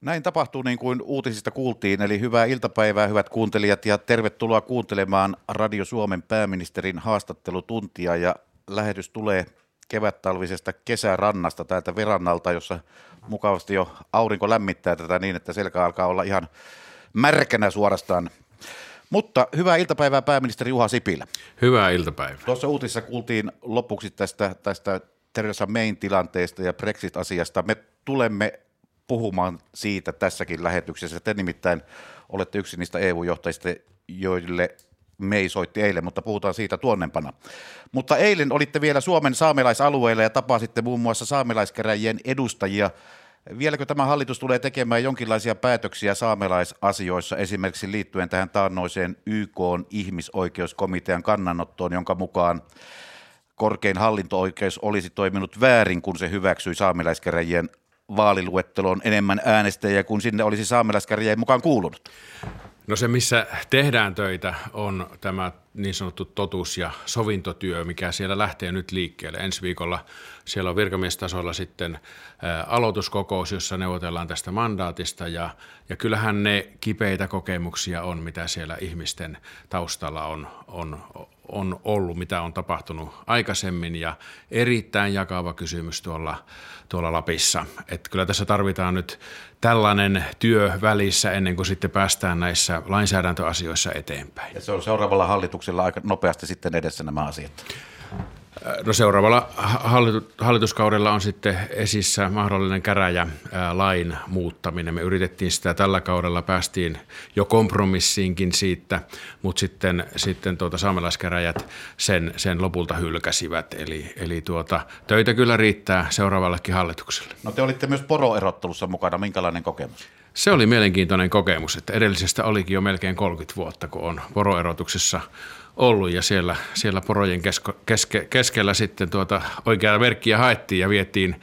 Näin tapahtuu niin kuin uutisista kuultiin, eli hyvää iltapäivää hyvät kuuntelijat ja tervetuloa kuuntelemaan Radio Suomen pääministerin haastattelutuntia ja lähetys tulee kevättalvisesta kesärannasta täältä verannalta, jossa mukavasti jo aurinko lämmittää tätä niin, että selkä alkaa olla ihan märkänä suorastaan. Mutta hyvää iltapäivää pääministeri Juha Sipilä. Hyvää iltapäivää. Tuossa uutisessa kuultiin lopuksi tästä, tästä Theresa Mayn tilanteesta ja Brexit-asiasta. Me tulemme puhumaan siitä tässäkin lähetyksessä. Te nimittäin olette yksi niistä EU-johtajista, joille Mei soitti eilen, mutta puhutaan siitä tuonnempana. Mutta eilen olitte vielä Suomen saamelaisalueella ja tapasitte muun muassa saamelaiskäräjien edustajia. Vieläkö tämä hallitus tulee tekemään jonkinlaisia päätöksiä saamelaisasioissa, esimerkiksi liittyen tähän taannoiseen YK ihmisoikeuskomitean kannanottoon, jonka mukaan korkein hallinto-oikeus olisi toiminut väärin, kun se hyväksyi saamelaiskäräjien vaaliluetteloon enemmän äänestäjiä kuin sinne olisi saamelaiskäräjien mukaan kuulunut? No se, missä tehdään töitä, on tämä niin sanottu totuus- ja sovintotyö, mikä siellä lähtee nyt liikkeelle. Ensi viikolla siellä on virkamiestasolla sitten aloituskokous, jossa neuvotellaan tästä mandaatista ja, ja kyllähän ne kipeitä kokemuksia on, mitä siellä ihmisten taustalla on, on, on ollut, mitä on tapahtunut aikaisemmin ja erittäin jakava kysymys tuolla, tuolla Lapissa. Et kyllä tässä tarvitaan nyt tällainen työ välissä ennen kuin sitten päästään näissä lainsäädäntöasioissa eteenpäin. Ja se on seuraavalla hallituksella aika nopeasti sitten edessä nämä asiat. No seuraavalla hallituskaudella on sitten esissä mahdollinen käräjälain muuttaminen. Me yritettiin sitä tällä kaudella, päästiin jo kompromissiinkin siitä, mutta sitten, sitten tuota saamelaiskäräjät sen, sen lopulta hylkäsivät. Eli, eli tuota, töitä kyllä riittää seuraavallekin hallitukselle. No te olitte myös poroerottelussa mukana. Minkälainen kokemus? Se oli mielenkiintoinen kokemus, että edellisestä olikin jo melkein 30 vuotta, kun on poroerotuksessa ollut ja siellä, siellä porojen kesko, keske, keskellä sitten tuota oikeaa merkkiä haettiin ja vietiin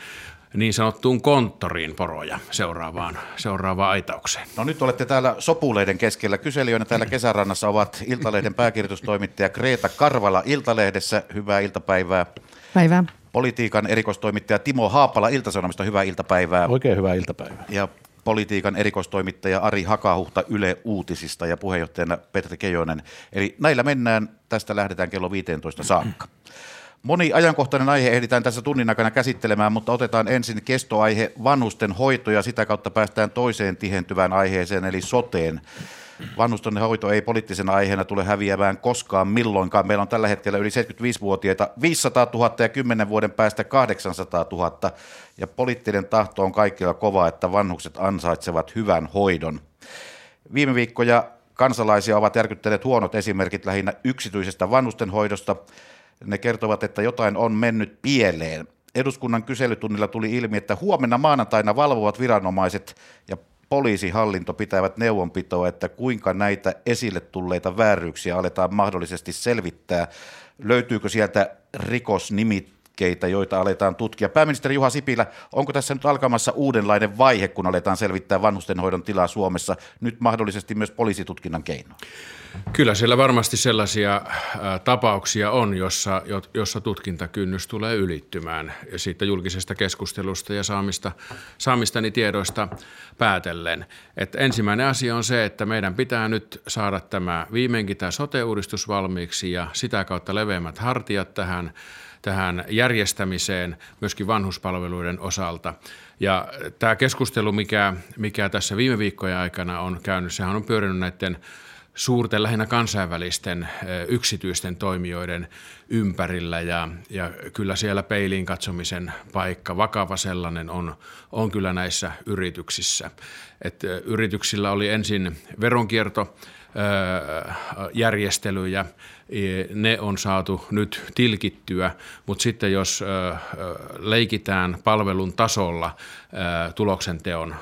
niin sanottuun konttoriin poroja seuraavaan, seuraavaan aitaukseen. No nyt olette täällä sopuleiden keskellä. Kyselijöinä täällä kesärannassa ovat Iltalehden pääkirjoitustoimittaja Kreeta Karvala Iltalehdessä. Hyvää iltapäivää. Päivää. Politiikan erikoistoimittaja Timo Haapala Iltasanomista. Hyvää iltapäivää. Oikein hyvää iltapäivää. Ja politiikan erikoistoimittaja Ari Hakahuhta Yle Uutisista ja puheenjohtajana Petri Kejonen. Eli näillä mennään, tästä lähdetään kello 15 saakka. Moni ajankohtainen aihe ehditään tässä tunnin aikana käsittelemään, mutta otetaan ensin kestoaihe vanhusten hoito ja sitä kautta päästään toiseen tihentyvään aiheeseen eli soteen. Vanhusten hoito ei poliittisena aiheena tule häviämään koskaan milloinkaan. Meillä on tällä hetkellä yli 75-vuotiaita 500 000 ja 10 vuoden päästä 800 000. Ja poliittinen tahto on kaikilla kova, että vanhukset ansaitsevat hyvän hoidon. Viime viikkoja kansalaisia ovat järkyttäneet huonot esimerkit lähinnä yksityisestä vanhustenhoidosta. Ne kertovat, että jotain on mennyt pieleen. Eduskunnan kyselytunnilla tuli ilmi, että huomenna maanantaina valvovat viranomaiset ja poliisihallinto pitävät neuvonpitoa, että kuinka näitä esille tulleita vääryyksiä aletaan mahdollisesti selvittää. Löytyykö sieltä rikosnimikkeitä, joita aletaan tutkia? Pääministeri Juha Sipilä, onko tässä nyt alkamassa uudenlainen vaihe, kun aletaan selvittää vanhustenhoidon tilaa Suomessa, nyt mahdollisesti myös poliisitutkinnan keinoin? Kyllä siellä varmasti sellaisia tapauksia on, jossa, jossa tutkintakynnys tulee ylittymään siitä julkisesta keskustelusta ja saamista, saamistani tiedoista päätellen. Et ensimmäinen asia on se, että meidän pitää nyt saada tämä viimeinkin tämä sote-uudistus valmiiksi ja sitä kautta leveämmät hartiat tähän tähän järjestämiseen myöskin vanhuspalveluiden osalta. Ja tämä keskustelu, mikä, mikä tässä viime viikkojen aikana on käynyt, sehän on pyörinyt näiden suurten, lähinnä kansainvälisten yksityisten toimijoiden ympärillä ja, ja kyllä siellä peiliin katsomisen paikka, vakava sellainen on, on kyllä näissä yrityksissä. Et yrityksillä oli ensin veronkierto, järjestelyjä, ne on saatu nyt tilkittyä, mutta sitten jos leikitään palvelun tasolla tuloksenteon,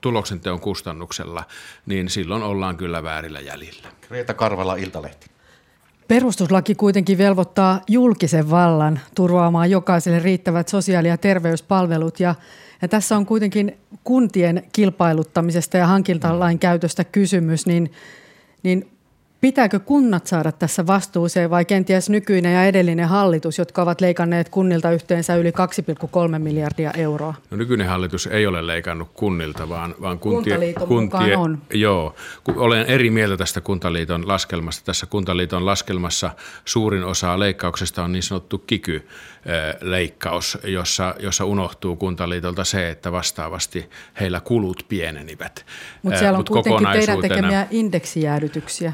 tuloksenteon kustannuksella, niin silloin ollaan kyllä väärillä jäljillä. Reeta Karvala, Iltalehti. Perustuslaki kuitenkin velvoittaa julkisen vallan turvaamaan jokaiselle riittävät sosiaali- ja terveyspalvelut ja, ja tässä on kuitenkin kuntien kilpailuttamisesta ja hankintalain käytöstä kysymys, niin, niin Pitääkö kunnat saada tässä vastuuseen vai kenties nykyinen ja edellinen hallitus, jotka ovat leikanneet kunnilta yhteensä yli 2,3 miljardia euroa? No, nykyinen hallitus ei ole leikannut kunnilta, vaan, vaan kuntien, kuntien on. Joo, olen eri mieltä tästä Kuntaliiton laskelmasta. Tässä Kuntaliiton laskelmassa suurin osa leikkauksesta on niin sanottu kiky-leikkaus, jossa, jossa unohtuu Kuntaliitolta se, että vastaavasti heillä kulut pienenivät. Mutta siellä on Mut kuitenkin teidän tekemiä indeksijäädytyksiä.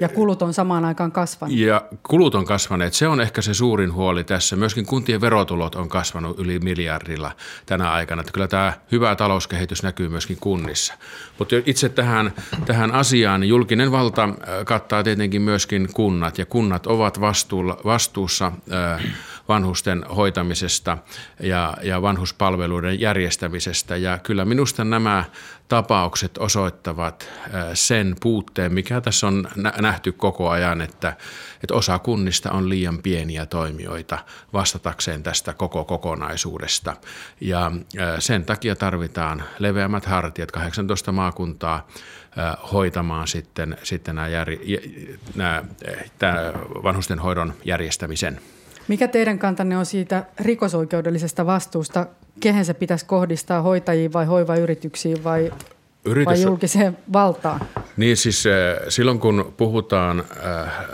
Ja kulut on samaan aikaan kasvaneet. Ja kulut on kasvaneet. Se on ehkä se suurin huoli tässä. Myöskin kuntien verotulot on kasvanut yli miljardilla tänä aikana. Että kyllä tämä hyvä talouskehitys näkyy myöskin kunnissa. Mutta itse tähän, tähän asiaan niin julkinen valta kattaa tietenkin myöskin kunnat. Ja kunnat ovat vastuulla, vastuussa vanhusten hoitamisesta ja, ja vanhuspalveluiden järjestämisestä. Ja kyllä minusta nämä tapaukset osoittavat sen puutteen, mikä tässä on nähty koko ajan, että, että osa kunnista on liian pieniä toimijoita vastatakseen tästä koko kokonaisuudesta. Ja sen takia tarvitaan leveämmät hartiat, 18 maakuntaa hoitamaan sitten, sitten nämä, jär, nämä, tämä vanhusten hoidon järjestämisen. Mikä teidän kantanne on siitä rikosoikeudellisesta vastuusta? Kehen se pitäisi kohdistaa, hoitajiin vai hoivayrityksiin vai, Yritys... vai julkiseen valtaan? Niin siis silloin kun puhutaan äh, äh,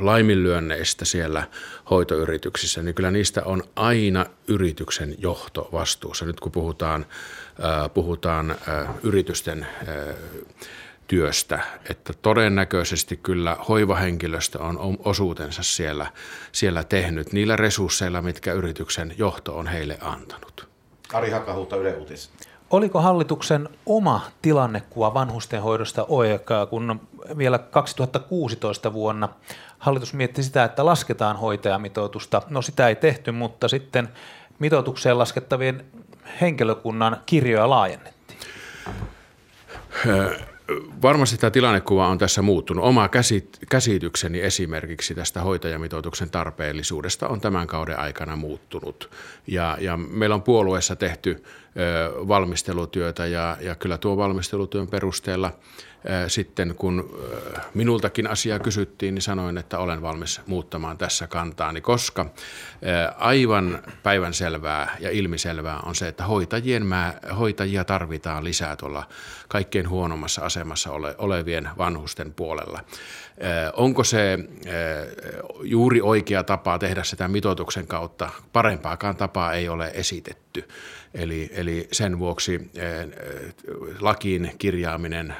laiminlyönneistä siellä hoitoyrityksissä, niin kyllä niistä on aina yrityksen johto vastuussa. Nyt kun puhutaan, äh, puhutaan äh, yritysten äh, työstä, että todennäköisesti kyllä hoivahenkilöstö on osuutensa siellä, siellä tehnyt niillä resursseilla, mitkä yrityksen johto on heille antanut. Ari Hakahuuta Yle Uutis. Oliko hallituksen oma tilannekuva vanhustenhoidosta oikea, kun vielä 2016 vuonna hallitus mietti sitä, että lasketaan hoitajamitoitusta. No sitä ei tehty, mutta sitten mitoitukseen laskettavien henkilökunnan kirjoja laajennettiin varmasti tämä tilannekuva on tässä muuttunut. Oma käsitykseni esimerkiksi tästä hoitajamitoituksen tarpeellisuudesta on tämän kauden aikana muuttunut. Ja, ja meillä on puolueessa tehty ö, valmistelutyötä ja, ja kyllä tuo valmistelutyön perusteella – sitten kun minultakin asiaa kysyttiin, niin sanoin, että olen valmis muuttamaan tässä kantaani, koska aivan päivän selvää ja ilmiselvää on se, että hoitajien mä, hoitajia tarvitaan lisää tuolla kaikkein huonommassa asemassa ole, olevien vanhusten puolella. Onko se juuri oikea tapa tehdä sitä mitoituksen kautta? Parempaakaan tapaa ei ole esitetty. Eli, eli sen vuoksi lakiin kirjaaminen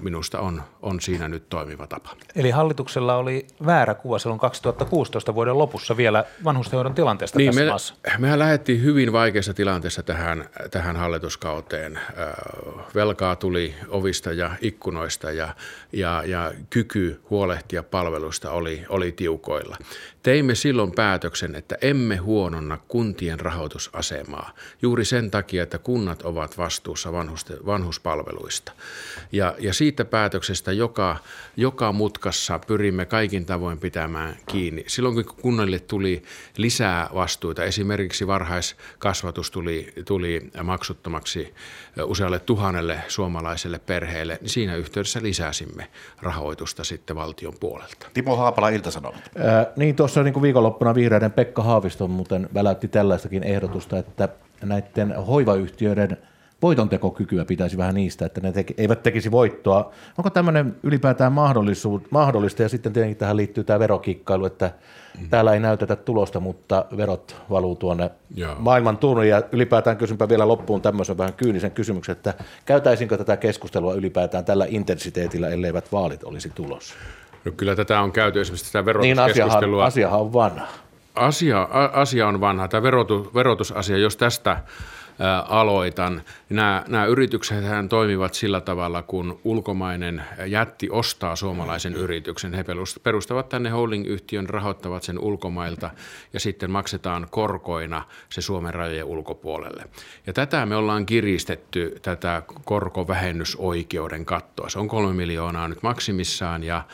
minusta on, on siinä nyt toimiva tapa. Eli hallituksella oli väärä kuva silloin 2016 vuoden lopussa vielä vanhustenhoidon tilanteesta niin, tässä me, maassa. Mehän lähdettiin hyvin vaikeassa tilanteessa tähän, tähän hallituskauteen. Velkaa tuli ovista ja ikkunoista ja, ja, ja kyky huolehtia palveluista oli, oli tiukoilla. Teimme silloin päätöksen, että emme huononna kuntien rahoitusasemaa juuri sen takia, että kunnat ovat vastuussa vanhuspalveluista. Ja, ja siitä päätöksestä joka, joka mutkassa pyrimme kaikin tavoin pitämään kiinni. Silloin kun kunnille tuli lisää vastuita, esimerkiksi varhaiskasvatus tuli, tuli maksuttomaksi usealle tuhannelle suomalaiselle perheelle, niin siinä yhteydessä lisäsimme rahoitusta sitten valtion puolelta. Timo Haapala, Ilta-Sanomat. Äh, niin tuossa niin kuin viikonloppuna vihreiden Pekka Haavisto muuten väläytti tällaistakin ehdotusta, että näiden hoivayhtiöiden – voitontekokykyä pitäisi vähän niistä, että ne teke, eivät tekisi voittoa. Onko tämmöinen ylipäätään mahdollista? Ja sitten tietenkin tähän liittyy tämä verokikkailu, että mm. täällä ei näytetä tulosta, mutta verot valuu tuonne Joo. maailman turniin. Ja ylipäätään kysynpä vielä loppuun tämmöisen vähän kyynisen kysymyksen, että käytäisinkö tätä keskustelua ylipäätään tällä intensiteetillä, elleivät vaalit olisi tulossa? No kyllä tätä on käyty esimerkiksi tätä verotuskeskustelua. Niin asiahan, asiahan on vanha. Asia, asia on vanha. Tämä verotus, verotusasia, jos tästä aloitan. Nämä, nämä yritykset toimivat sillä tavalla, kun ulkomainen jätti ostaa suomalaisen yrityksen. He perustavat tänne holding-yhtiön, rahoittavat sen ulkomailta ja sitten maksetaan korkoina se Suomen rajojen ulkopuolelle. Ja tätä me ollaan kiristetty, tätä korkovähennysoikeuden kattoa. Se on kolme miljoonaa nyt maksimissaan ja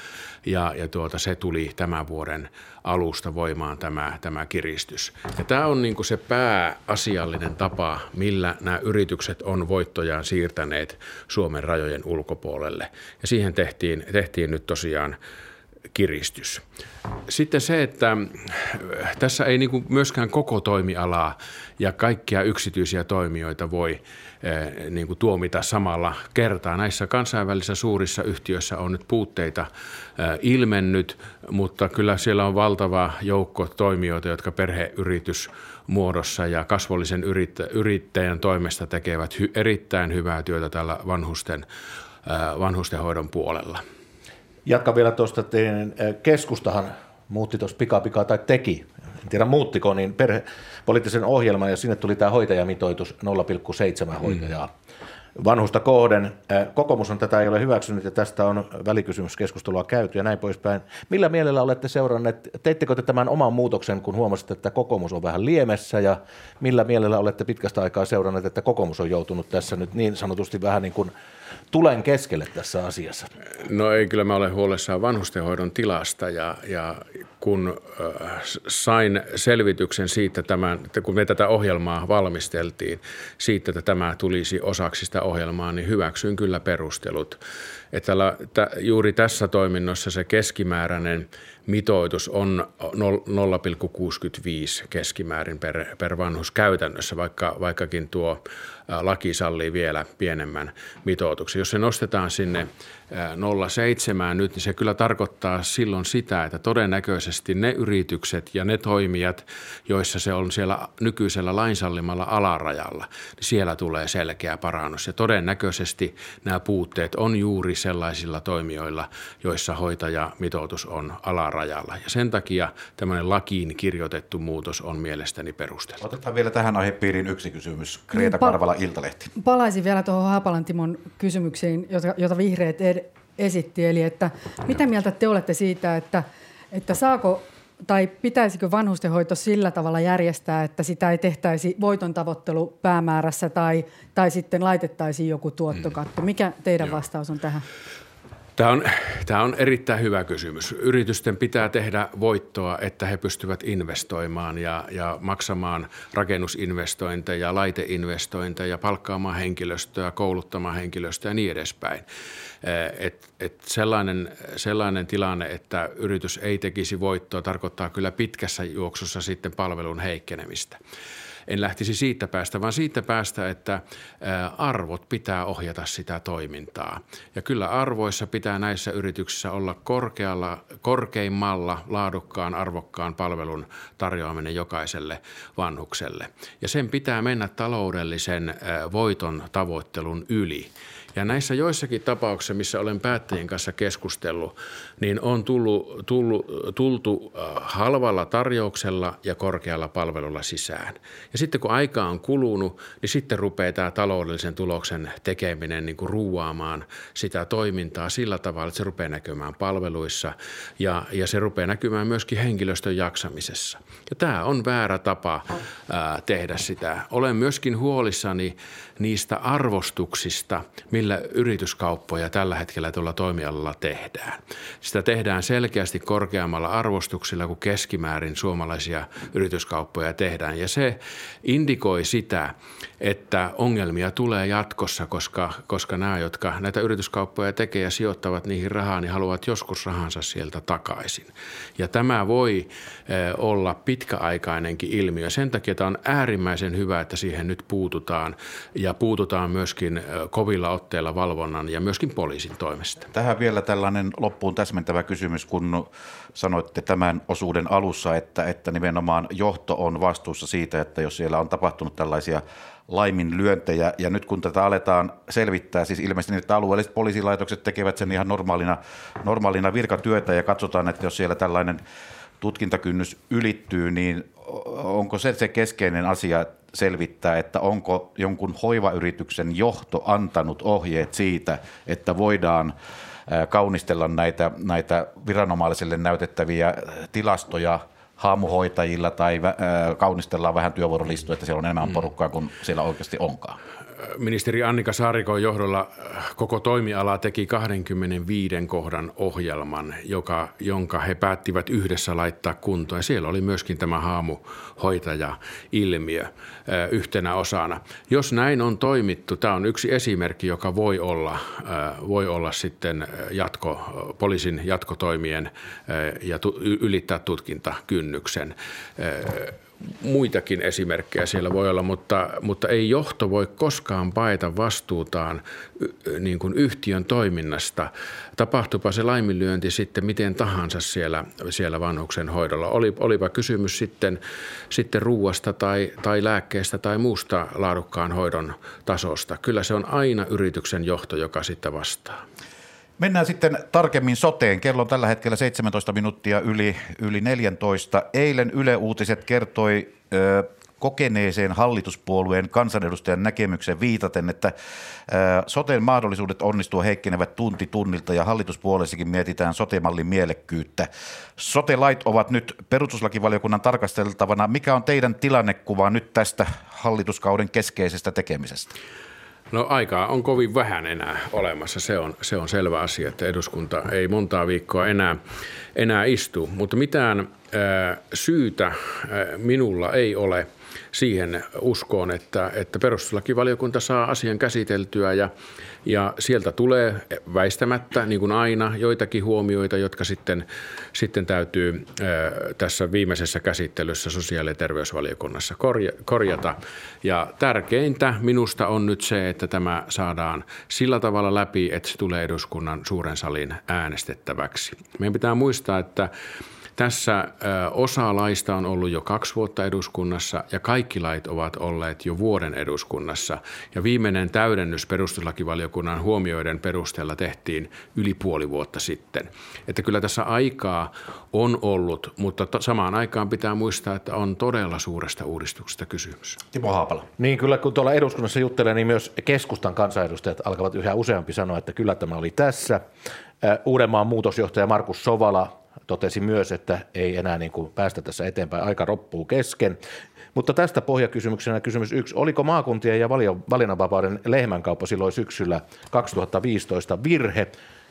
ja, ja tuota, se tuli tämän vuoden alusta voimaan tämä, tämä kiristys. Ja tämä on niin kuin se pääasiallinen tapa, millä nämä yritykset on voittojaan siirtäneet Suomen rajojen ulkopuolelle. Ja siihen tehtiin, tehtiin nyt tosiaan kiristys. Sitten se, että äh, tässä ei niin myöskään koko toimialaa ja kaikkia yksityisiä toimijoita voi niin kuin tuomita samalla kertaa. Näissä kansainvälisissä suurissa yhtiöissä on nyt puutteita äh, ilmennyt, mutta kyllä siellä on valtava joukko toimijoita, jotka perheyritys muodossa ja kasvollisen yrittäjän toimesta tekevät erittäin hyvää työtä tällä vanhusten, vanhustenhoidon puolella. Jatka vielä tuosta, keskustahan muutti tuossa pikapikaa tai teki, en tiedä muuttiko, niin perhepoliittisen ohjelman ja sinne tuli tämä hoitajamitoitus 0,7 hoitajaa. Mm. Vanhusta kohden. Kokoomus on tätä ei ole hyväksynyt ja tästä on välikysymyskeskustelua käyty ja näin poispäin. Millä mielellä olette seuranneet, teittekö te tämän oman muutoksen, kun huomasitte, että kokoomus on vähän liemessä ja millä mielellä olette pitkästä aikaa seuranneet, että kokoomus on joutunut tässä nyt niin sanotusti vähän niin kuin tulen keskelle tässä asiassa? No ei, kyllä mä olen huolissaan vanhustenhoidon tilasta ja, ja kun äh, sain selvityksen siitä tämän, että kun me tätä ohjelmaa valmisteltiin, siitä, että tämä tulisi osaksi sitä ohjelmaa, niin hyväksyin kyllä perustelut. Että juuri tässä toiminnossa se keskimääräinen mitoitus on 0,65 keskimäärin per, per vanhus käytännössä, vaikka, vaikkakin tuo laki sallii vielä pienemmän mitoituksen. Jos se nostetaan sinne 0,7 nyt, niin se kyllä tarkoittaa silloin sitä, että todennäköisesti ne yritykset ja ne toimijat, joissa se on siellä nykyisellä lainsallimalla alarajalla, niin siellä tulee selkeä parannus. Ja todennäköisesti nämä puutteet on juuri sellaisilla toimijoilla, joissa hoitajamitoitus on alarajalla. Ja sen takia tämmöinen lakiin kirjoitettu muutos on mielestäni perusteltu. Otetaan vielä tähän aihepiiriin yksi kysymys. Kreta niin, Karvala, Iltalehti. Palaisin vielä tuohon Haapalan Timon kysymyksiin, jota, jota vihreät ed- esitti. Eli että mitä mieltä te olette siitä, että, että saako tai pitäisikö vanhustenhoito sillä tavalla järjestää, että sitä ei tehtäisi voiton tavoittelu päämäärässä tai, tai sitten laitettaisiin joku tuottokatto? Mikä teidän vastaus on tähän? Tämä on, tämä on erittäin hyvä kysymys. Yritysten pitää tehdä voittoa, että he pystyvät investoimaan ja, ja maksamaan rakennusinvestointeja, laiteinvestointeja, palkkaamaan henkilöstöä, kouluttamaan henkilöstöä ja niin edespäin. Et, et sellainen, sellainen tilanne, että yritys ei tekisi voittoa, tarkoittaa kyllä pitkässä juoksussa sitten palvelun heikkenemistä en lähtisi siitä päästä, vaan siitä päästä, että arvot pitää ohjata sitä toimintaa. Ja kyllä arvoissa pitää näissä yrityksissä olla korkealla, korkeimmalla laadukkaan, arvokkaan palvelun tarjoaminen jokaiselle vanhukselle. Ja sen pitää mennä taloudellisen voiton tavoittelun yli. Ja näissä joissakin tapauksissa, missä olen päättäjien kanssa keskustellut, niin on tullut, tullut, tultu äh, halvalla tarjouksella ja korkealla palvelulla sisään. Ja sitten kun aika on kulunut, niin sitten rupeaa tämä taloudellisen tuloksen tekeminen niin kuin ruuaamaan sitä toimintaa sillä tavalla, että se rupeaa näkymään palveluissa ja, ja se rupeaa näkymään myöskin henkilöstön jaksamisessa. Ja tämä on väärä tapa ää, äh, tehdä sitä. Olen myöskin huolissani niistä arvostuksista, millä yrityskauppoja tällä hetkellä tuolla toimialalla tehdään. Sitä tehdään selkeästi korkeammalla arvostuksilla kuin keskimäärin suomalaisia yrityskauppoja tehdään. Ja se indikoi sitä, että ongelmia tulee jatkossa, koska, koska nämä, jotka näitä yrityskauppoja tekee ja sijoittavat niihin rahaa, niin haluavat joskus rahansa sieltä takaisin. Ja tämä voi eh, olla pitkäaikainenkin ilmiö. Sen takia tämä on äärimmäisen hyvä, että siihen nyt puututaan ja puututaan myöskin kovilla otteilla valvonnan ja myöskin poliisin toimesta. Tähän vielä tällainen loppuun täsmentävä kysymys, kun sanoitte tämän osuuden alussa, että, että nimenomaan johto on vastuussa siitä, että jos siellä on tapahtunut tällaisia laiminlyöntejä. Ja nyt kun tätä aletaan selvittää, siis ilmeisesti niin, että alueelliset poliisilaitokset tekevät sen ihan normaalina, normaalina virkatyötä ja katsotaan, että jos siellä tällainen tutkintakynnys ylittyy, niin onko se se keskeinen asia selvittää, että onko jonkun hoivayrityksen johto antanut ohjeet siitä, että voidaan kaunistella näitä, näitä viranomaisille näytettäviä tilastoja – haamuhoitajilla tai kaunistellaan vähän työvuorolistoja, että siellä on enemmän mm. porukkaa kuin siellä oikeasti onkaan? Ministeri Annika Saarikon johdolla koko toimiala teki 25 kohdan ohjelman, joka, jonka he päättivät yhdessä laittaa kuntoon. Siellä oli myöskin tämä haamuhoitaja-ilmiö yhtenä osana. Jos näin on toimittu, tämä on yksi esimerkki, joka voi olla, voi olla sitten jatko, poliisin jatkotoimien ja ylittää tutkintakynnyksen muitakin esimerkkejä siellä voi olla, mutta, mutta ei johto voi koskaan paeta vastuutaan niin kuin yhtiön toiminnasta. Tapahtupa se laiminlyönti sitten miten tahansa siellä, siellä vanhuksen hoidolla. Oli, olipa kysymys sitten, sitten ruuasta tai, tai lääkkeestä tai muusta laadukkaan hoidon tasosta. Kyllä se on aina yrityksen johto, joka sitten vastaa. Mennään sitten tarkemmin soteen. Kello on tällä hetkellä 17 minuuttia yli, yli 14. Eilen Yle Uutiset kertoi ö, kokeneeseen hallituspuolueen kansanedustajan näkemyksen viitaten, että ö, soteen mahdollisuudet onnistua heikkenevät tunti tunnilta ja hallituspuolessakin mietitään sotemallin mielekkyyttä. Sote-lait ovat nyt perustuslakivaliokunnan tarkasteltavana. Mikä on teidän tilannekuva nyt tästä hallituskauden keskeisestä tekemisestä? No aikaa on kovin vähän enää olemassa, se on, se on selvä asia, että eduskunta ei montaa viikkoa enää, enää istu, mutta mitään ää, syytä minulla ei ole siihen uskoon, että, että perustuslakivaliokunta saa asian käsiteltyä ja ja sieltä tulee väistämättä, niin kuin aina, joitakin huomioita, jotka sitten, sitten täytyy tässä viimeisessä käsittelyssä sosiaali- ja terveysvaliokunnassa korjata. Ja tärkeintä minusta on nyt se, että tämä saadaan sillä tavalla läpi, että se tulee eduskunnan suuren salin äänestettäväksi. Meidän pitää muistaa, että tässä osa laista on ollut jo kaksi vuotta eduskunnassa ja kaikki lait ovat olleet jo vuoden eduskunnassa. Ja viimeinen täydennys perustuslakivaliokunnan huomioiden perusteella tehtiin yli puoli vuotta sitten. Että kyllä tässä aikaa on ollut, mutta samaan aikaan pitää muistaa, että on todella suuresta uudistuksesta kysymys. Timo Haapala. Niin kyllä kun tuolla eduskunnassa juttelee, niin myös keskustan kansanedustajat alkavat yhä useampi sanoa, että kyllä tämä oli tässä. Uudenmaan muutosjohtaja Markus Sovala totesi myös, että ei enää niin kuin päästä tässä eteenpäin, aika roppuu kesken. Mutta tästä pohjakysymyksenä kysymys yksi. Oliko maakuntien ja valinnanvapauden lehmänkauppa silloin syksyllä 2015 virhe?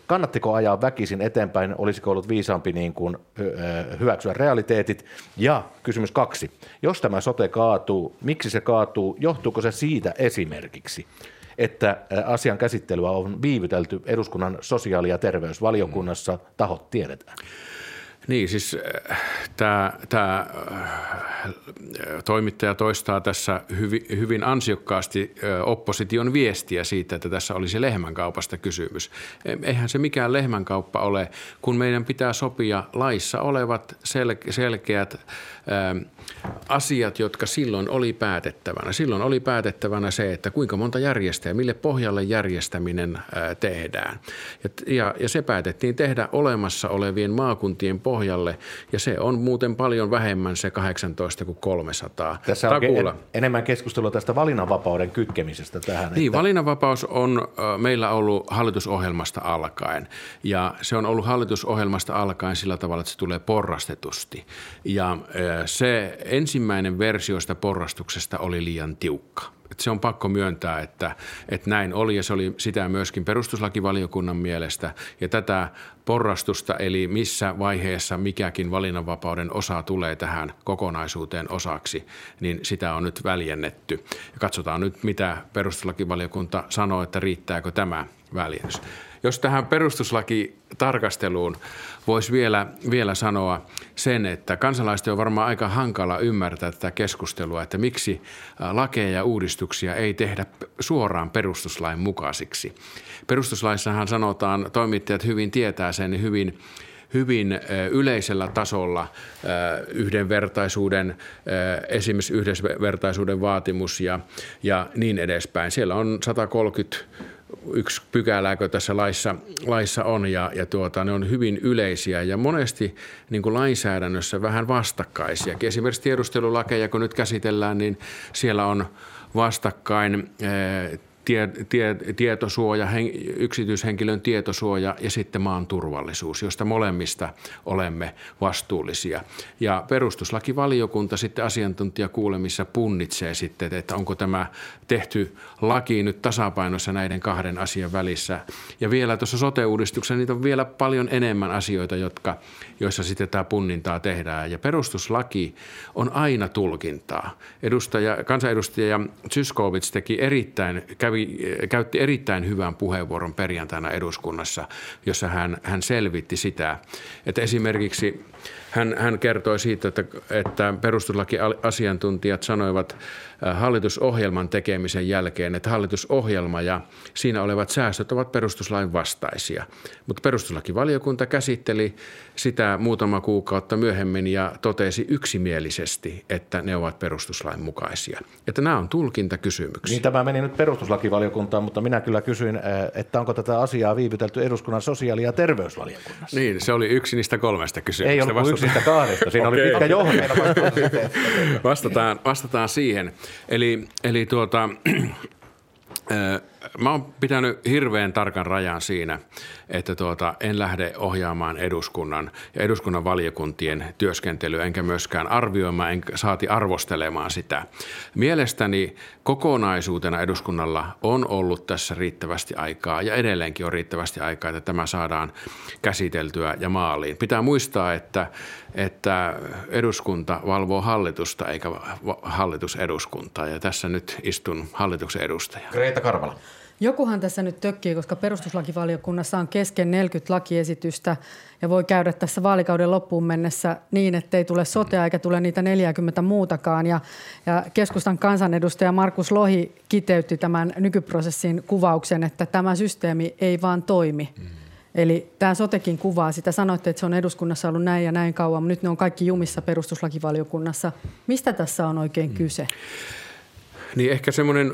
Kannattiko ajaa väkisin eteenpäin? Olisiko ollut viisaampi niin kuin hyväksyä realiteetit? Ja kysymys kaksi. Jos tämä sote kaatuu, miksi se kaatuu? Johtuuko se siitä esimerkiksi, että asian käsittelyä on viivytelty eduskunnan sosiaali- ja terveysvaliokunnassa, tahot tiedetään? Niin, siis tämä, tämä toimittaja toistaa tässä hyvin, hyvin ansiokkaasti opposition viestiä siitä, että tässä olisi lehmänkaupasta kysymys. Eihän se mikään lehmänkauppa ole, kun meidän pitää sopia laissa olevat sel- selkeät asiat, jotka silloin oli päätettävänä. Silloin oli päätettävänä se, että kuinka monta järjestäjää, mille pohjalle järjestäminen tehdään. Ja, ja, ja se päätettiin tehdä olemassa olevien maakuntien pohjalle, ja se on muuten paljon vähemmän se 18 kuin 300. Tässä on en, enemmän keskustelua tästä valinnanvapauden kytkemisestä tähän. Niin, että... valinnanvapaus on meillä ollut hallitusohjelmasta alkaen, ja se on ollut hallitusohjelmasta alkaen sillä tavalla, että se tulee porrastetusti. Ja se ensimmäinen versioista porrastuksesta oli liian tiukka. Et se on pakko myöntää, että, että näin oli ja se oli sitä myöskin perustuslakivaliokunnan mielestä. Ja tätä porrastusta, eli missä vaiheessa mikäkin valinnanvapauden osa tulee tähän kokonaisuuteen osaksi, niin sitä on nyt väljennetty. Ja katsotaan nyt, mitä perustuslakivaliokunta sanoo, että riittääkö tämä väljennys. Jos tähän perustuslakitarkasteluun voisi vielä, vielä sanoa sen, että kansalaisten on varmaan aika hankala ymmärtää tätä keskustelua, että miksi lakeja ja uudistuksia ei tehdä suoraan perustuslain mukaisiksi. Perustuslaissahan sanotaan, toimittajat hyvin tietää sen hyvin hyvin yleisellä tasolla yhdenvertaisuuden, esimerkiksi yhdenvertaisuuden vaatimus ja, ja niin edespäin. Siellä on 130 yksi pykälääkö tässä laissa, laissa on ja, ja tuota, ne on hyvin yleisiä ja monesti niin kuin lainsäädännössä vähän vastakkaisia. Esimerkiksi tiedustelulakeja, kun nyt käsitellään, niin siellä on vastakkain tie, tie, tietosuoja, hen, yksityishenkilön tietosuoja ja sitten maan turvallisuus, josta molemmista olemme vastuullisia. Ja perustuslakivaliokunta sitten asiantuntijakuulemissa punnitsee sitten, että onko tämä tehty laki nyt tasapainossa näiden kahden asian välissä. Ja vielä tuossa sote-uudistuksessa niitä on vielä paljon enemmän asioita, jotka, joissa sitten tämä punnintaa tehdään. Ja perustuslaki on aina tulkintaa. Edustaja, kansanedustaja Zyskowicz teki erittäin, kävi, käytti erittäin hyvän puheenvuoron perjantaina eduskunnassa, jossa hän, hän selvitti sitä, että esimerkiksi hän, hän kertoi siitä, että, että perustuslakiasiantuntijat sanoivat äh, hallitusohjelman tekemisen jälkeen, että hallitusohjelma ja siinä olevat säästöt ovat perustuslain vastaisia. Mutta perustuslakivaliokunta käsitteli sitä muutama kuukautta myöhemmin ja totesi yksimielisesti, että ne ovat perustuslain mukaisia. Että nämä on tulkintakysymyksiä. Niin tämä meni nyt perustuslakivaliokuntaan, mutta minä kyllä kysyin, äh, että onko tätä asiaa viivytelty eduskunnan sosiaali- ja terveysvaliokunnassa. Niin, se oli yksi niistä kolmesta kysymyksestä. Ei ollut yksi niistä kahdesta, siinä okay, oli pitkä johon. vastataan, vastataan siihen. Eli, eli tuota, Mä oon pitänyt hirveän tarkan rajan siinä, että tuota, en lähde ohjaamaan eduskunnan ja eduskunnan valiokuntien työskentelyä, enkä myöskään arvioimaan, enkä saati arvostelemaan sitä. Mielestäni kokonaisuutena eduskunnalla on ollut tässä riittävästi aikaa ja edelleenkin on riittävästi aikaa, että tämä saadaan käsiteltyä ja maaliin. Pitää muistaa, että, että eduskunta valvoo hallitusta eikä hallitus eduskuntaa ja tässä nyt istun hallituksen edustaja. Reeta Karvala. Jokuhan tässä nyt tökkii, koska perustuslakivaliokunnassa on kesken 40 lakiesitystä ja voi käydä tässä vaalikauden loppuun mennessä niin, että ei tule sotea eikä tule niitä 40 muutakaan. Ja, ja keskustan kansanedustaja Markus Lohi kiteytti tämän nykyprosessin kuvauksen, että tämä systeemi ei vaan toimi. Mm. Eli tämä sotekin kuvaa sitä. Sanoitte, että se on eduskunnassa ollut näin ja näin kauan, mutta nyt ne on kaikki jumissa perustuslakivaliokunnassa. Mistä tässä on oikein mm. kyse? Niin ehkä semmoinen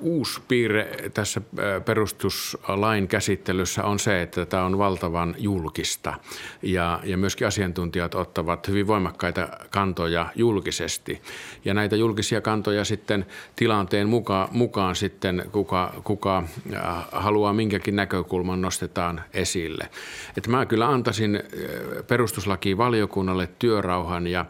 uusi piirre tässä perustuslain käsittelyssä on se, että tämä on valtavan julkista ja, ja myöskin asiantuntijat ottavat hyvin voimakkaita kantoja julkisesti. Ja näitä julkisia kantoja sitten tilanteen mukaan, mukaan sitten kuka, kuka haluaa minkäkin näkökulman nostetaan esille. Että mä kyllä antaisin perustuslakivaliokunnalle työrauhan ja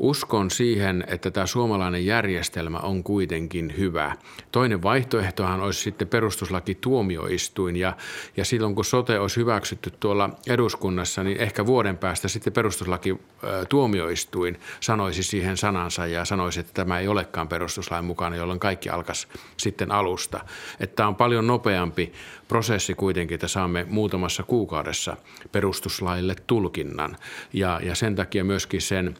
Uskon siihen, että tämä suomalainen järjestelmä on kuitenkin hyvä. Toinen vaihtoehtohan olisi sitten perustuslaki tuomioistuin ja, ja silloin kun sote olisi hyväksytty tuolla eduskunnassa, niin ehkä vuoden päästä sitten perustuslaki tuomioistuin sanoisi siihen sanansa ja sanoisi, että tämä ei olekaan perustuslain mukana, jolloin kaikki alkaisi sitten alusta. Että tämä on paljon nopeampi prosessi kuitenkin, että saamme muutamassa kuukaudessa perustuslaille tulkinnan ja, ja sen takia myöskin sen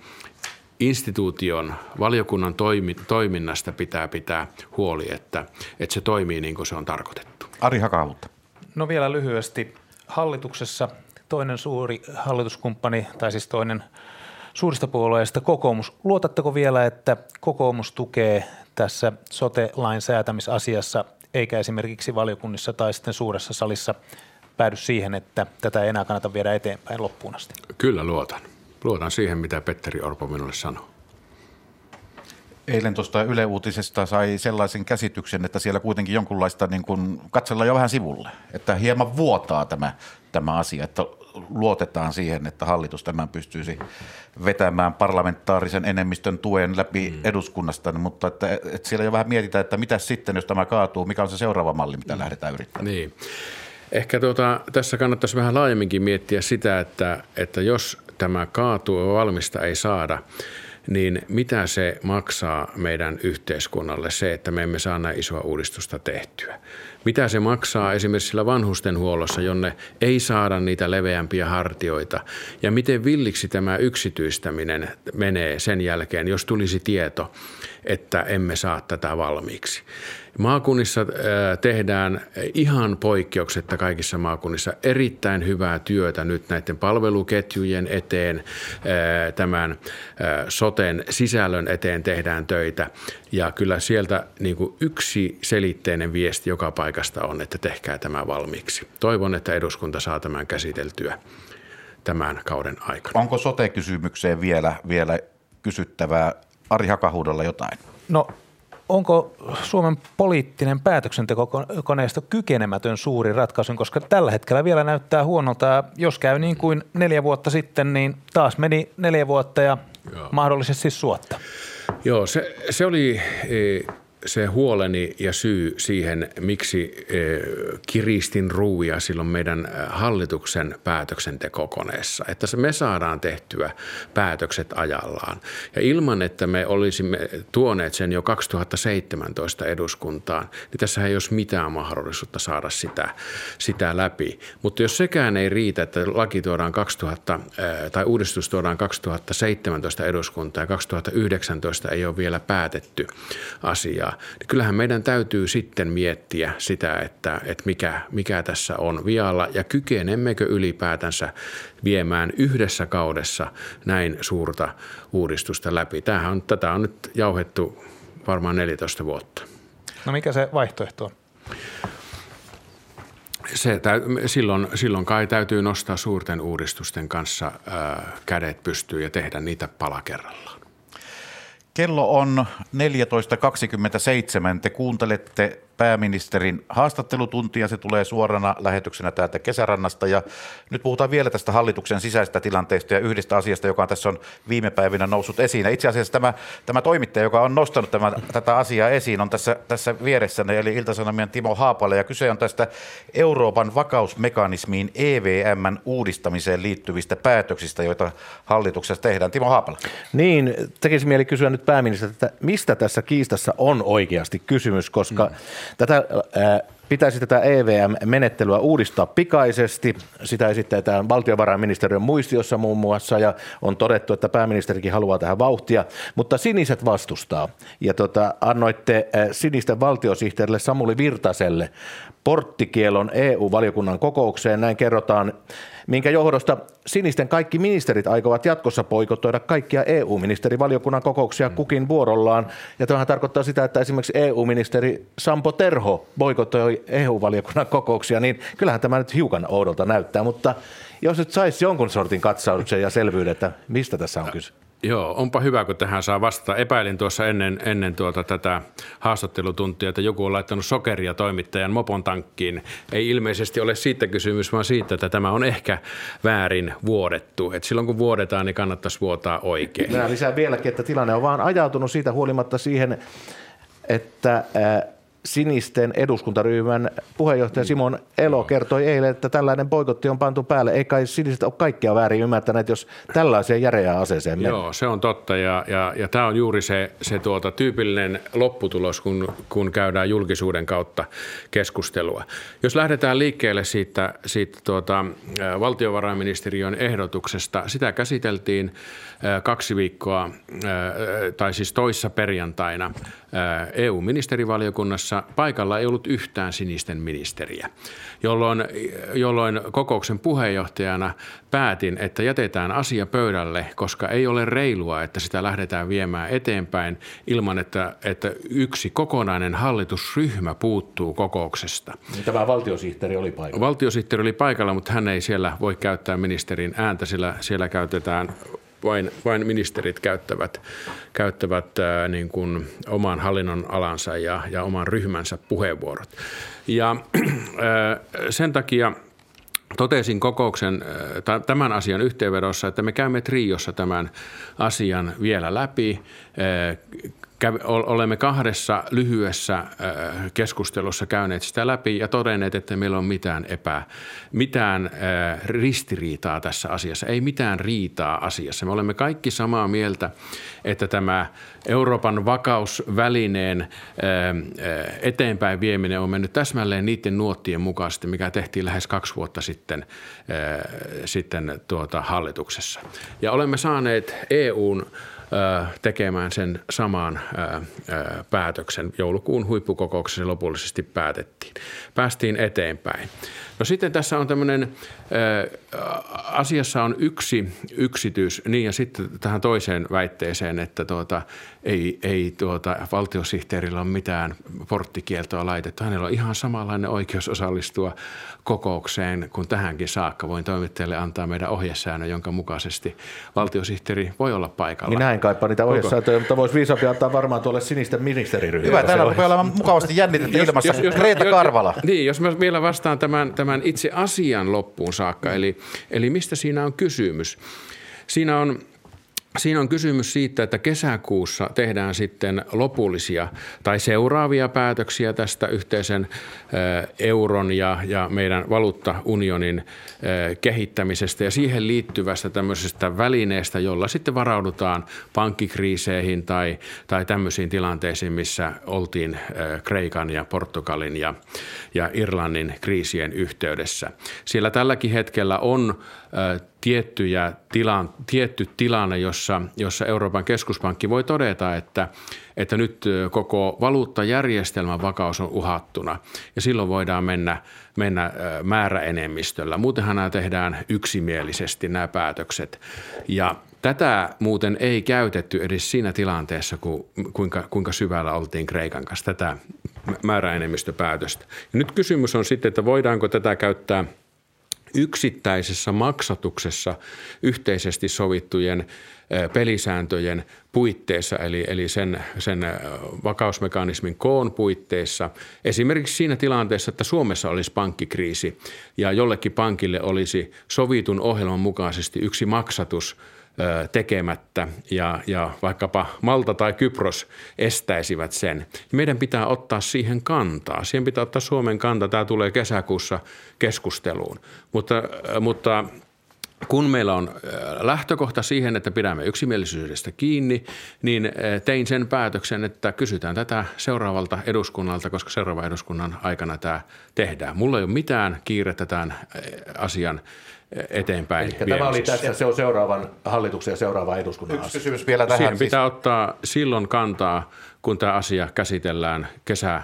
instituution, valiokunnan toimi, toiminnasta pitää pitää huoli, että, että se toimii niin kuin se on tarkoitettu. Ari Hakautta. No vielä lyhyesti. Hallituksessa toinen suuri hallituskumppani, tai siis toinen suurista puolueista kokoomus. Luotatteko vielä, että kokoomus tukee tässä sote-lain säätämisasiassa, eikä esimerkiksi valiokunnissa tai sitten suuressa salissa päädy siihen, että tätä ei enää kannata viedä eteenpäin loppuun asti? Kyllä luotan. Luotan siihen, mitä Petteri Orpo minulle sanoi. Eilen tuosta Yle Uutisesta sai sellaisen käsityksen, että siellä kuitenkin jonkunlaista niin kuin, katsellaan jo vähän sivulle. Että hieman vuotaa tämä, tämä asia, että luotetaan siihen, että hallitus tämän pystyisi vetämään parlamentaarisen enemmistön tuen läpi mm. eduskunnasta, mutta että, että siellä jo vähän mietitään, että mitä sitten, jos tämä kaatuu, mikä on se seuraava malli, mitä mm. lähdetään yrittämään. Niin. Ehkä tuota, tässä kannattaisi vähän laajemminkin miettiä sitä, että, että jos tämä kaatuu valmista ei saada, niin mitä se maksaa meidän yhteiskunnalle se, että me emme saa näin isoa uudistusta tehtyä? Mitä se maksaa esimerkiksi sillä vanhustenhuollossa, jonne ei saada niitä leveämpiä hartioita? Ja miten villiksi tämä yksityistäminen menee sen jälkeen, jos tulisi tieto, että emme saa tätä valmiiksi? Maakunnissa äh, tehdään ihan poikkeuksetta kaikissa maakunnissa erittäin hyvää työtä nyt näiden palveluketjujen eteen, äh, tämän äh, soten sisällön eteen tehdään töitä. Ja kyllä sieltä niin kuin yksi selitteinen viesti joka paikasta on, että tehkää tämä valmiiksi. Toivon, että eduskunta saa tämän käsiteltyä tämän kauden aikana. Onko sote-kysymykseen vielä, vielä kysyttävää Ari Hakahuudolla jotain? No onko Suomen poliittinen päätöksentekokoneisto kykenemätön suuri ratkaisu, koska tällä hetkellä vielä näyttää huonolta. Jos käy niin kuin neljä vuotta sitten, niin taas meni neljä vuotta ja Joo. mahdollisesti suotta. Joo, se, se oli e, se huoleni ja syy siihen, miksi eh, kiristin ruuia silloin meidän eh, hallituksen päätöksentekokoneessa, että me saadaan tehtyä päätökset ajallaan. Ja ilman, että me olisimme tuoneet sen jo 2017 eduskuntaan, niin tässä ei olisi mitään mahdollisuutta saada sitä, sitä läpi. Mutta jos sekään ei riitä, että laki tuodaan 2000, eh, tai uudistus tuodaan 2017 eduskuntaan ja 2019 ei ole vielä päätetty asiaa, niin kyllähän meidän täytyy sitten miettiä sitä, että, että mikä, mikä tässä on vialla ja kykenemmekö ylipäätänsä viemään yhdessä kaudessa näin suurta uudistusta läpi. Tämähän on, tätä on nyt jauhettu varmaan 14 vuotta. No mikä se vaihtoehto on? Se, silloin, silloin kai täytyy nostaa suurten uudistusten kanssa ää, kädet pystyyn ja tehdä niitä pala kerrallaan. Kello on 14.27. Te kuuntelette pääministerin haastattelutuntia. Se tulee suorana lähetyksenä täältä kesärannasta. Ja nyt puhutaan vielä tästä hallituksen sisäisestä tilanteesta ja yhdestä asiasta, joka tässä on viime päivinä noussut esiin. Ja itse asiassa tämä, tämä toimittaja, joka on nostanut tämän, tätä asiaa esiin, on tässä, tässä vieressäni, eli Iltasanomien Timo Haapala. Ja kyse on tästä Euroopan vakausmekanismiin EVMn uudistamiseen liittyvistä päätöksistä, joita hallituksessa tehdään. Timo Haapala. Niin, tekisi mieli kysyä nyt pääministeriltä, että mistä tässä kiistassa on oikeasti kysymys, koska mm. Tätä pitäisi tätä EVM-menettelyä uudistaa pikaisesti. Sitä esitetään valtiovarainministeriön muistiossa muun muassa ja on todettu, että pääministerikin haluaa tähän vauhtia, mutta siniset vastustaa. Ja tota, annoitte sinisten valtiosihteerille Samuli Virtaselle porttikielon EU-valiokunnan kokoukseen. Näin kerrotaan minkä johdosta sinisten kaikki ministerit aikovat jatkossa poikottoida kaikkia EU-ministerivaliokunnan kokouksia kukin vuorollaan. Ja tämähän tarkoittaa sitä, että esimerkiksi EU-ministeri Sampo Terho boikottoi EU-valiokunnan kokouksia, niin kyllähän tämä nyt hiukan oudolta näyttää, mutta jos nyt saisi jonkun sortin katsauksen ja selvyyden, että mistä tässä on kyse. Joo, onpa hyvä, kun tähän saa vastata. Epäilin tuossa ennen, ennen tuota tätä haastattelutuntia, että joku on laittanut sokeria toimittajan mopon tankkiin. Ei ilmeisesti ole siitä kysymys, vaan siitä, että tämä on ehkä väärin vuodettu. Et silloin kun vuodetaan, niin kannattaisi vuotaa oikein. Minä lisään vieläkin, että tilanne on vaan ajautunut siitä huolimatta siihen, että sinisten eduskuntaryhmän puheenjohtaja Simon Elo kertoi eilen, että tällainen boikotti on pantu päälle. Ei kai siniset ole kaikkia väärin ymmärtäneet, jos tällaiseen järeään aseeseen mennään. Joo, se on totta ja, ja, ja tämä on juuri se, se tuota, tyypillinen lopputulos, kun, kun käydään julkisuuden kautta keskustelua. Jos lähdetään liikkeelle siitä, siitä tuota, valtiovarainministeriön ehdotuksesta, sitä käsiteltiin kaksi viikkoa, tai siis toissa perjantaina EU-ministerivaliokunnassa. Paikalla ei ollut yhtään sinisten ministeriä, jolloin, jolloin kokouksen puheenjohtajana päätin, että jätetään asia pöydälle, koska ei ole reilua, että sitä lähdetään viemään eteenpäin ilman, että, että yksi kokonainen hallitusryhmä puuttuu kokouksesta. Niin tämä valtiosihteeri oli paikalla. Valtiosihteeri oli paikalla, mutta hän ei siellä voi käyttää ministerin ääntä, sillä siellä käytetään vain, vain ministerit käyttävät, käyttävät ää, niin kuin oman hallinnon alansa ja, ja oman ryhmänsä puheenvuorot. Ja ää, sen takia totesin kokouksen tämän asian yhteenvedossa, että me käymme triossa tämän asian vielä läpi olemme kahdessa lyhyessä keskustelussa käyneet sitä läpi ja todenneet, että meillä on mitään epä, mitään ristiriitaa tässä asiassa, ei mitään riitaa asiassa. Me olemme kaikki samaa mieltä, että tämä Euroopan vakausvälineen eteenpäin vieminen on mennyt täsmälleen niiden nuottien mukaisesti, mikä tehtiin lähes kaksi vuotta sitten, sitten tuota hallituksessa. Ja olemme saaneet EUn tekemään sen saman päätöksen. Joulukuun huippukokouksessa lopullisesti päätettiin. Päästiin eteenpäin. No sitten tässä on tämmöinen, äh, asiassa on yksi yksityis, niin ja sitten tähän toiseen väitteeseen, että tuota, ei, ei tuota, valtiosihteerillä ole mitään porttikieltoa laitettu. Hänellä on ihan samanlainen oikeus osallistua kokoukseen kuin tähänkin saakka. Voin toimittajalle antaa meidän ohjesäännön, jonka mukaisesti valtiosihteeri voi olla paikalla. Minä en kaipaa niitä ohjesääntöjä, mutta voisi viisaampi antaa varmaan tuolle sinisten ministeriryhmälle. Hyvä, täällä rupeaa olemaan mukavasti jännitettä ilmassa. Jos, jos, Reeta Karvala. Niin, jos mä vielä vastaan tämän, tämän itse asian loppuun saakka, eli, eli mistä siinä on kysymys? Siinä on Siinä on kysymys siitä, että kesäkuussa tehdään sitten lopullisia tai seuraavia päätöksiä tästä yhteisen euron ja, ja meidän valuuttaunionin kehittämisestä ja siihen liittyvästä tämmöisestä välineestä, jolla sitten varaudutaan pankkikriiseihin tai, tai tämmöisiin tilanteisiin, missä oltiin Kreikan ja Portugalin ja, ja Irlannin kriisien yhteydessä. Siellä tälläkin hetkellä on tiettyjä tilan, tietty tilanne, jossa, jossa Euroopan keskuspankki voi todeta, että, että nyt koko valuuttajärjestelmän vakaus on uhattuna ja silloin voidaan mennä, mennä määräenemmistöllä. Muutenhan nämä tehdään yksimielisesti nämä päätökset ja Tätä muuten ei käytetty edes siinä tilanteessa, kun, kuinka, kuinka syvällä oltiin Kreikan kanssa, tätä määräenemmistöpäätöstä. Ja nyt kysymys on sitten, että voidaanko tätä käyttää – yksittäisessä maksatuksessa yhteisesti sovittujen pelisääntöjen puitteissa, eli, eli sen, sen vakausmekanismin koon puitteissa. Esimerkiksi siinä tilanteessa, että Suomessa olisi pankkikriisi ja jollekin pankille olisi sovitun ohjelman mukaisesti yksi maksatus – tekemättä ja, ja vaikkapa Malta tai Kypros estäisivät sen. Meidän pitää ottaa siihen kantaa. Siihen pitää ottaa Suomen kanta. Tämä tulee kesäkuussa keskusteluun. Mutta, mutta kun meillä on lähtökohta siihen, että pidämme yksimielisyydestä kiinni, niin tein sen päätöksen, että kysytään tätä seuraavalta eduskunnalta, koska seuraavan eduskunnan aikana tämä tehdään. Mulla ei ole mitään kiirettä tämän asian eteenpäin Eli Tämä oli tässä se on seuraavan hallituksen ja seuraavan eduskunnan Yksi asia. kysymys vielä tähän. Siihen siis... pitää ottaa silloin kantaa, kun tämä asia käsitellään kesä,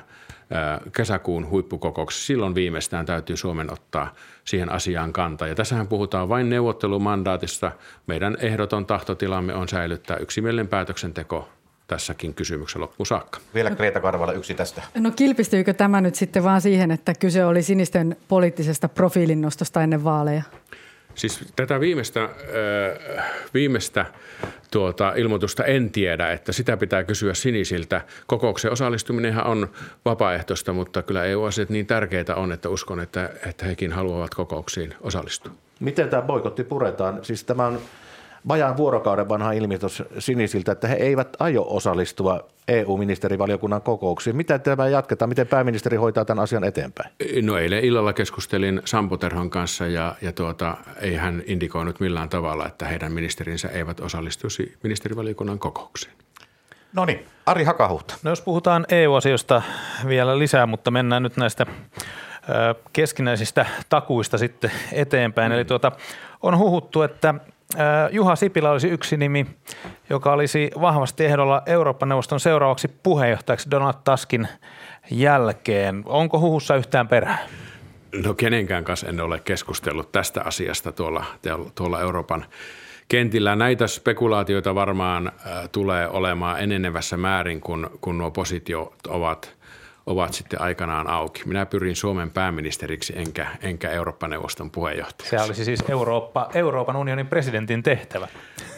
kesäkuun huippukokouksessa. Silloin viimeistään täytyy Suomen ottaa siihen asiaan kantaa. Ja tässähän puhutaan vain neuvottelumandaatista. Meidän ehdoton tahtotilamme on säilyttää yksimielinen päätöksenteko tässäkin kysymyksessä loppuun saakka. Vielä Kreta Karvala yksi tästä. No kilpistyykö tämä nyt sitten vaan siihen, että kyse oli sinisten poliittisesta profiilinnostosta ennen vaaleja? Siis tätä viimeistä, viimeistä tuota, ilmoitusta en tiedä, että sitä pitää kysyä sinisiltä. Kokouksen osallistuminenhan on vapaaehtoista, mutta kyllä EU-asiat niin tärkeitä on, että uskon, että, että hekin haluavat kokouksiin osallistua. Miten tämä boikotti puretaan? Siis tämä on vajaan vuorokauden vanha ilmitos sinisiltä, että he eivät aio osallistua EU-ministerivaliokunnan kokouksiin. Miten tämä jatketaan? Miten pääministeri hoitaa tämän asian eteenpäin? No eilen illalla keskustelin Sampo Terhon kanssa ja, ja tuota, ei hän indikoinut millään tavalla, että heidän ministerinsä eivät osallistuisi ministerivaliokunnan kokouksiin. No niin, Ari Hakahuhta. No jos puhutaan EU-asioista vielä lisää, mutta mennään nyt näistä keskinäisistä takuista sitten eteenpäin. Mm. Eli tuota, on huhuttu, että Juha Sipilä olisi yksi nimi, joka olisi vahvasti ehdolla Euroopan neuvoston seuraavaksi puheenjohtajaksi Donald Tuskin jälkeen. Onko huhussa yhtään perää? No kenenkään kanssa en ole keskustellut tästä asiasta tuolla, tuolla Euroopan kentillä. Näitä spekulaatioita varmaan tulee olemaan enenevässä määrin, kun, kun nuo positiot ovat – ovat sitten aikanaan auki. Minä pyrin Suomen pääministeriksi enkä, enkä Eurooppa-neuvoston puheenjohtajaksi. Se olisi siis Eurooppa, Euroopan unionin presidentin tehtävä.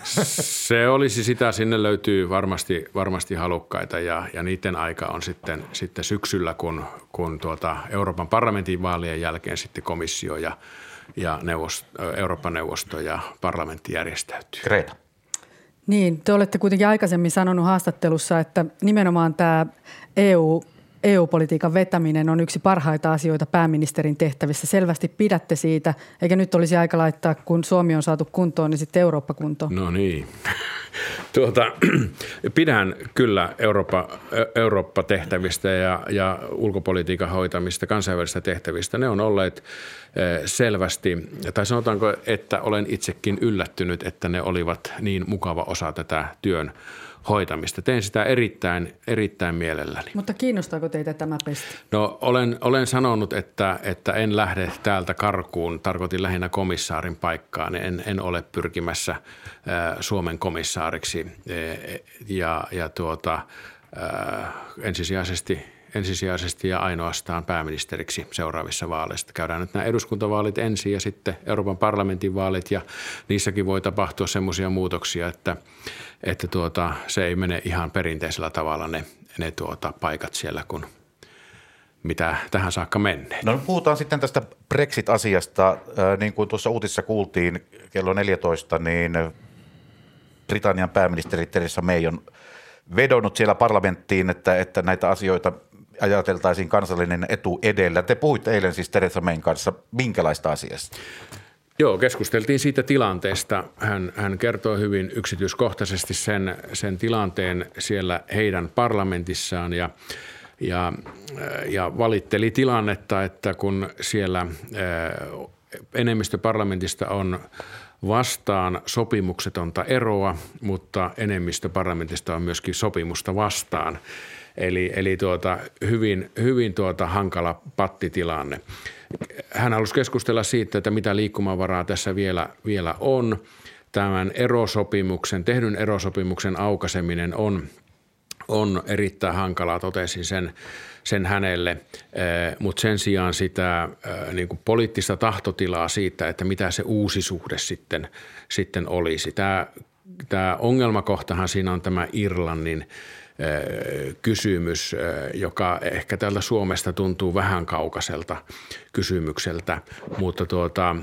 Se olisi sitä, sinne löytyy varmasti, varmasti halukkaita ja, ja niiden aika on sitten, sitten syksyllä, kun, kun tuota Euroopan parlamentin vaalien jälkeen sitten komissio ja, ja neuvosto, Euroopan neuvosto ja parlamentti järjestäytyy. Greta. Niin, te olette kuitenkin aikaisemmin sanonut haastattelussa, että nimenomaan tämä EU EU-politiikan vetäminen on yksi parhaita asioita pääministerin tehtävissä. Selvästi pidätte siitä, eikä nyt olisi aika laittaa, kun Suomi on saatu kuntoon, niin sitten Eurooppa kuntoon. No niin. Tuota, pidän kyllä Eurooppa, Eurooppa-tehtävistä ja, ja ulkopolitiikan hoitamista, kansainvälisistä tehtävistä. Ne on olleet selvästi, tai sanotaanko, että olen itsekin yllättynyt, että ne olivat niin mukava osa tätä työn hoitamista. Teen sitä erittäin, erittäin mielelläni. Mutta kiinnostaako teitä tämä pesti? No olen, olen sanonut, että, että en lähde täältä karkuun. Tarkoitin lähinnä komissaarin paikkaan. En, en ole pyrkimässä äh, Suomen komissaariksi äh, ja, ja tuota, äh, ensisijaisesti – ensisijaisesti ja ainoastaan pääministeriksi seuraavissa vaaleissa. Käydään nyt nämä eduskuntavaalit ensin ja sitten Euroopan parlamentin vaalit ja niissäkin voi tapahtua semmoisia muutoksia, että, että tuota, se ei mene ihan perinteisellä tavalla ne, ne tuota, paikat siellä, kun mitä tähän saakka menneet. No puhutaan sitten tästä Brexit-asiasta. Niin kuin tuossa uutissa kuultiin kello 14, niin Britannian pääministeri Theresa May on vedonnut siellä parlamenttiin, että, että näitä asioita ajateltaisiin kansallinen etu edellä. Te puhuitte eilen siis Teresa Mayn kanssa. Minkälaista asiasta? Joo, keskusteltiin siitä tilanteesta. Hän, hän kertoi hyvin yksityiskohtaisesti sen, sen tilanteen siellä heidän parlamentissaan ja, ja, ja valitteli tilannetta, että kun siellä enemmistö parlamentista on vastaan sopimuksetonta eroa, mutta enemmistö parlamentista on myöskin sopimusta vastaan – Eli, eli tuota, hyvin, hyvin tuota hankala pattitilanne. Hän halusi keskustella siitä, että mitä liikkumavaraa tässä vielä, vielä on. Tämän erosopimuksen, tehdyn erosopimuksen aukaseminen on, on erittäin hankalaa, totesin sen, sen hänelle, mutta sen sijaan sitä niin kuin poliittista tahtotilaa siitä, että mitä se uusi suhde sitten, sitten olisi. Tämä, tämä ongelmakohtahan siinä on tämä Irlannin – kysymys, joka ehkä täältä Suomesta tuntuu vähän kaukaiselta kysymykseltä, mutta tuota,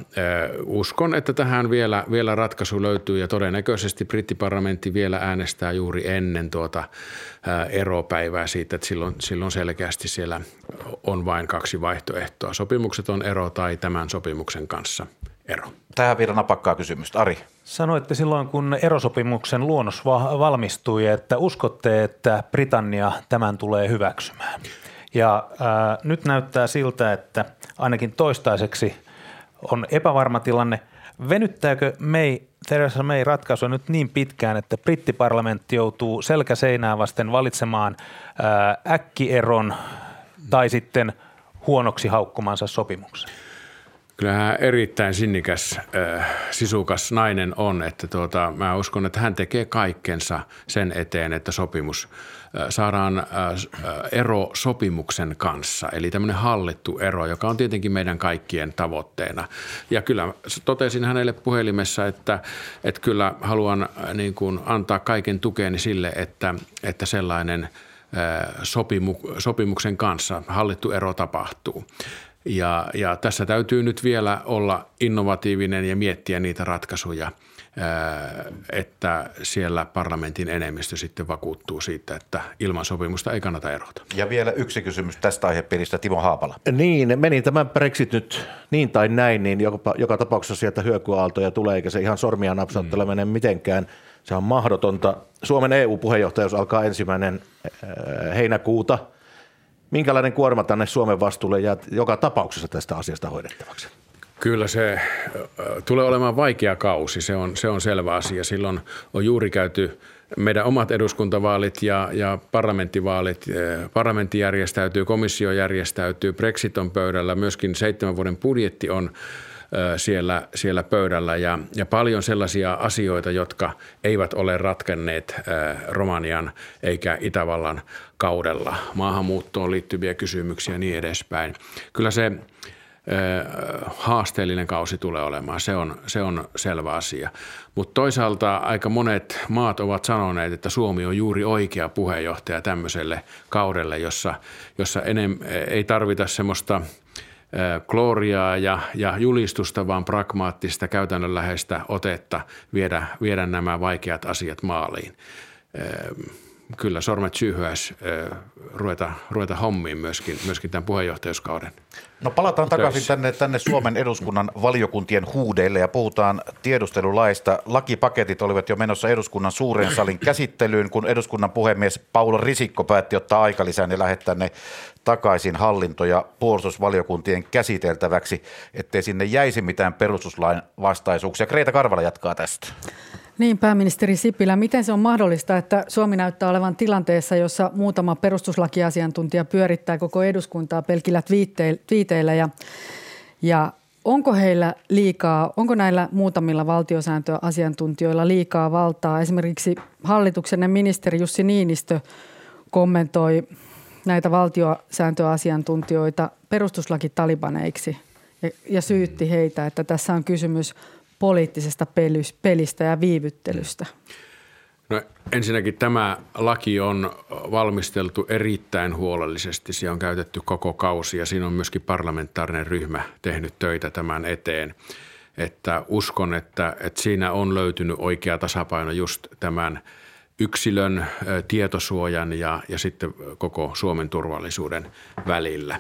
uskon, että tähän vielä, vielä ratkaisu löytyy ja todennäköisesti brittiparlamentti vielä äänestää juuri ennen tuota eropäivää siitä, että silloin, silloin selkeästi siellä on vain kaksi vaihtoehtoa. Sopimukset on ero tai tämän sopimuksen kanssa ero. Tähän vielä napakkaa kysymystä. Ari. Sanoitte silloin, kun erosopimuksen luonnos valmistui, että uskotte, että Britannia tämän tulee hyväksymään. Ja ää, nyt näyttää siltä, että ainakin toistaiseksi on epävarma tilanne. Venyttääkö May, Theresa May ratkaisua nyt niin pitkään, että brittiparlamentti joutuu selkäseinään vasten valitsemaan ää, äkkieron tai sitten huonoksi haukkumansa sopimuksen? Kyllähän erittäin sinnikäs, äh, sisukas nainen on, että tuota, mä uskon, että hän tekee kaikkensa sen eteen, että sopimus äh, saadaan äh, ero sopimuksen kanssa, eli tämmöinen hallittu ero, joka on tietenkin meidän kaikkien tavoitteena. Ja kyllä totesin hänelle puhelimessa, että, että kyllä haluan niin kuin antaa kaiken tukeni sille, että, että sellainen sopimu, sopimuksen kanssa hallittu ero tapahtuu. Ja, ja tässä täytyy nyt vielä olla innovatiivinen ja miettiä niitä ratkaisuja, että siellä parlamentin enemmistö sitten vakuuttuu siitä, että ilman sopimusta ei kannata erota. Ja vielä yksi kysymys tästä aihepiiristä, Timo Haapala. Niin, meni tämä Brexit nyt niin tai näin, niin joka, joka tapauksessa sieltä hyökyaaltoja tulee, eikä se ihan sormia napsauttele mm. mene mitenkään. Se on mahdotonta. Suomen EU-puheenjohtajuus alkaa ensimmäinen heinäkuuta – minkälainen kuorma tänne Suomen vastuulle jää joka tapauksessa tästä asiasta hoidettavaksi? Kyllä se tulee olemaan vaikea kausi, se on, se on selvä asia. Silloin on juuri käyty meidän omat eduskuntavaalit ja, ja parlamenttivaalit. Parlamentti järjestäytyy, komissio järjestäytyy, Brexit on pöydällä, myöskin seitsemän vuoden budjetti on siellä, siellä pöydällä ja, ja paljon sellaisia asioita, jotka eivät ole ratkenneet Romanian eikä Itävallan kaudella. Maahanmuuttoon liittyviä kysymyksiä ja niin edespäin. Kyllä se haasteellinen kausi tulee olemaan, se on, se on selvä asia. Mutta toisaalta aika monet maat ovat sanoneet, että Suomi on juuri oikea puheenjohtaja tämmöiselle kaudelle, jossa, jossa enem, ei tarvita semmoista – klooriaa ja, ja julistusta, vaan pragmaattista, käytännönläheistä otetta viedä, viedä nämä vaikeat asiat maaliin. Kyllä sormet syyhyäisi ruveta, ruveta hommiin myöskin, myöskin tämän puheenjohtajuuskauden. No palataan takaisin tänne, tänne Suomen eduskunnan valiokuntien huudeille ja puhutaan tiedustelulaista. Lakipaketit olivat jo menossa eduskunnan suuren salin käsittelyyn, kun eduskunnan puhemies Paulo Risikko päätti ottaa aikalisän ja lähettää ne takaisin hallinto- ja puolustusvaliokuntien käsiteltäväksi, ettei sinne jäisi mitään perustuslain vastaisuuksia. Kreeta Karvala jatkaa tästä. Niin, pääministeri Sipilä, miten se on mahdollista, että Suomi näyttää olevan tilanteessa, jossa muutama perustuslakiasiantuntija pyörittää koko eduskuntaa pelkillä twiiteillä ja, ja onko heillä liikaa, onko näillä muutamilla valtiosääntöasiantuntijoilla liikaa valtaa? Esimerkiksi hallituksen ministeri Jussi Niinistö kommentoi näitä valtiosääntöasiantuntijoita perustuslakitalibaneiksi ja, ja syytti heitä, että tässä on kysymys – poliittisesta pelistä ja viivyttelystä? No ensinnäkin tämä laki on valmisteltu erittäin huolellisesti. Siellä on käytetty koko kausi ja siinä on myöskin parlamentaarinen ryhmä tehnyt töitä tämän eteen. Että uskon, että, että siinä on löytynyt oikea tasapaino just tämän yksilön tietosuojan ja, ja sitten koko Suomen turvallisuuden välillä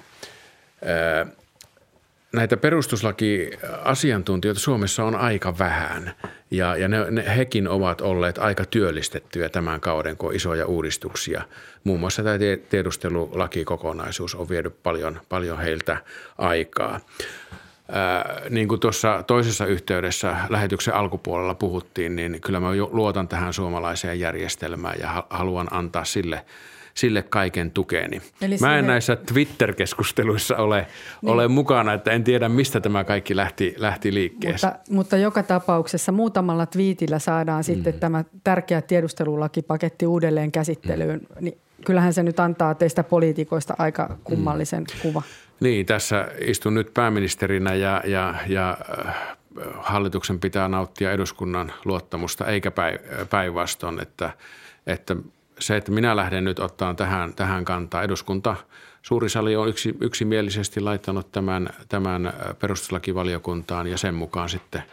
näitä perustuslakiasiantuntijoita Suomessa on aika vähän ja, ja ne, ne, hekin ovat olleet aika työllistettyjä tämän kauden, kun on isoja uudistuksia. Muun muassa tämä tiedustelulakikokonaisuus on vienyt paljon, paljon heiltä aikaa. Ää, niin kuin tuossa toisessa yhteydessä lähetyksen alkupuolella puhuttiin, niin kyllä mä luotan tähän suomalaiseen järjestelmään ja haluan antaa sille – sille kaiken tukeni. Eli Mä en siihen... näissä Twitter-keskusteluissa ole, niin. ole mukana, että en tiedä mistä tämä kaikki lähti, lähti liikkeeseen. Mutta, mutta joka tapauksessa muutamalla twiitillä saadaan mm. sitten tämä tärkeä tiedustelulakipaketti uudelleen käsittelyyn. Mm. Niin kyllähän se nyt antaa teistä poliitikoista aika kummallisen mm. kuva. Niin, tässä istun nyt pääministerinä ja, ja, ja äh, hallituksen pitää nauttia eduskunnan luottamusta eikä päinvastoin, että, että se, että minä lähden nyt ottaa tähän, tähän kantaa. Eduskunta, suuri sali on yksi, yksimielisesti laittanut tämän, tämän perustuslakivaliokuntaan ja sen mukaan sitten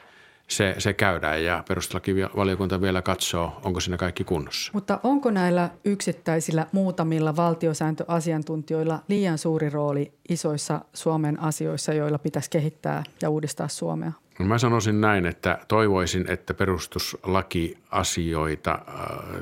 se, se käydään ja perustuslakivaliokunta vielä katsoo, onko siinä kaikki kunnossa. Mutta onko näillä yksittäisillä muutamilla valtiosääntöasiantuntijoilla liian suuri rooli isoissa Suomen asioissa, joilla pitäisi kehittää ja uudistaa Suomea? No mä sanoisin näin, että toivoisin, että perustuslakiasioita äh,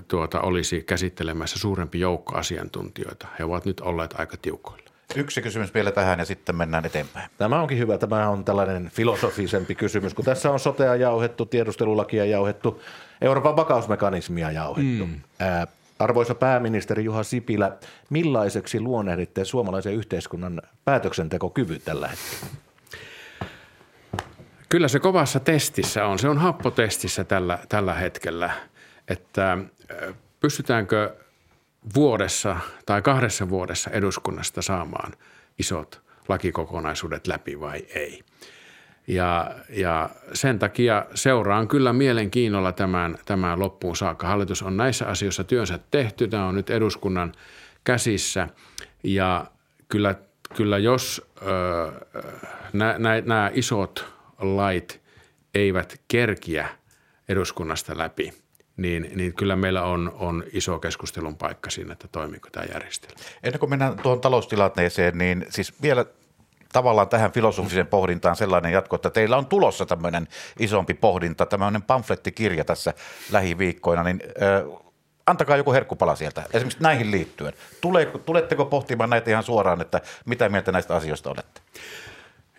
tuota, olisi käsittelemässä suurempi joukko asiantuntijoita. He ovat nyt olleet aika tiukoilla. Yksi kysymys vielä tähän ja sitten mennään eteenpäin. Tämä onkin hyvä. Tämä on tällainen filosofisempi kysymys, kun tässä on sotea jauhettu, tiedustelulakia jauhettu, Euroopan vakausmekanismia jauhettu. Mm. Ää, arvoisa pääministeri Juha Sipilä, millaiseksi luonnehditte suomalaisen yhteiskunnan päätöksentekokyvyn tällä hetkellä? Kyllä se kovassa testissä on. Se on happotestissä tällä, tällä hetkellä, että pystytäänkö vuodessa tai kahdessa vuodessa eduskunnasta saamaan isot lakikokonaisuudet läpi vai ei. Ja, ja sen takia seuraan kyllä mielenkiinnolla tämän, tämän loppuun saakka. Hallitus on näissä asioissa työnsä tehty. Tämä on nyt eduskunnan käsissä ja kyllä, kyllä jos ö, nämä isot lait eivät kerkiä eduskunnasta läpi, niin, niin kyllä meillä on, on iso keskustelun paikka siinä, että toimiiko tämä järjestelmä. Ennen kuin mennään tuohon taloustilanteeseen, niin siis vielä tavallaan tähän filosofiseen pohdintaan sellainen jatko, että teillä on tulossa tämmöinen isompi pohdinta, tämmöinen pamflettikirja tässä lähiviikkoina, niin äh, antakaa joku herkkupala sieltä, esimerkiksi näihin liittyen. Tule, tuletteko pohtimaan näitä ihan suoraan, että mitä mieltä näistä asioista olette?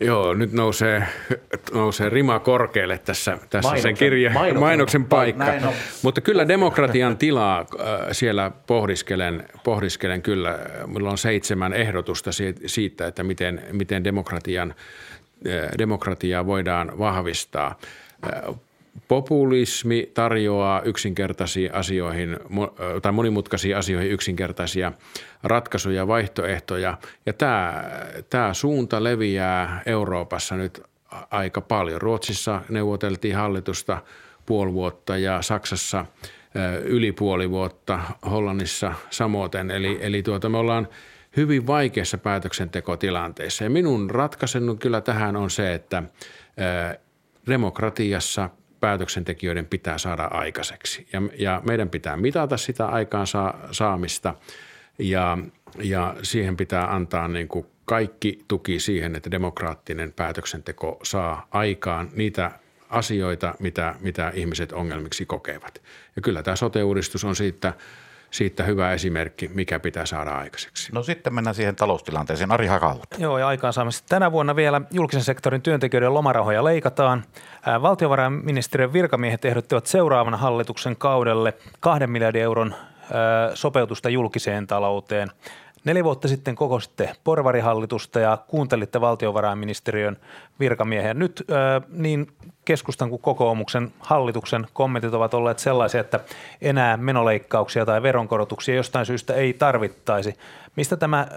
Joo, nyt nousee, nousee rima korkealle tässä, tässä mainoksen, sen kirja, mainoksen, mainoksen paikka. Mutta kyllä demokratian tilaa äh, siellä pohdiskelen, pohdiskelen kyllä. Minulla on seitsemän ehdotusta siitä, että miten, miten demokratian, äh, demokratiaa voidaan vahvistaa. Populismi tarjoaa yksinkertaisiin asioihin tai monimutkaisiin asioihin yksinkertaisia ratkaisuja, vaihtoehtoja. Ja tämä, tämä suunta leviää Euroopassa nyt aika paljon. Ruotsissa neuvoteltiin hallitusta puoli vuotta ja Saksassa yli puoli vuotta, Hollannissa samoin. Eli, eli tuota, me ollaan hyvin vaikeassa päätöksentekotilanteessa. Ja minun ratkaisennut kyllä tähän on se, että demokratiassa – päätöksentekijöiden pitää saada aikaiseksi. Ja, ja meidän pitää mitata sitä aikaan saa, saamista ja, ja siihen pitää antaa niin kuin kaikki tuki siihen, että demokraattinen päätöksenteko saa aikaan niitä asioita, mitä, mitä ihmiset ongelmiksi kokevat. Ja kyllä tämä sote-uudistus on siitä, siitä hyvä esimerkki, mikä pitää saada aikaiseksi. No sitten mennään siihen taloustilanteeseen. Ari Hakautta. Joo, ja aikaansaamista. Tänä vuonna vielä julkisen sektorin työntekijöiden lomarahoja leikataan. Valtiovarainministeriön virkamiehet ehdottivat seuraavan hallituksen kaudelle kahden miljardin euron sopeutusta julkiseen talouteen. Neljä vuotta sitten kokositte porvarihallitusta ja kuuntelitte valtiovarainministeriön virkamiehiä. Nyt niin keskustan kuin kokoomuksen hallituksen kommentit ovat olleet sellaisia, että enää menoleikkauksia tai veronkorotuksia jostain syystä ei tarvittaisi. Mistä tämä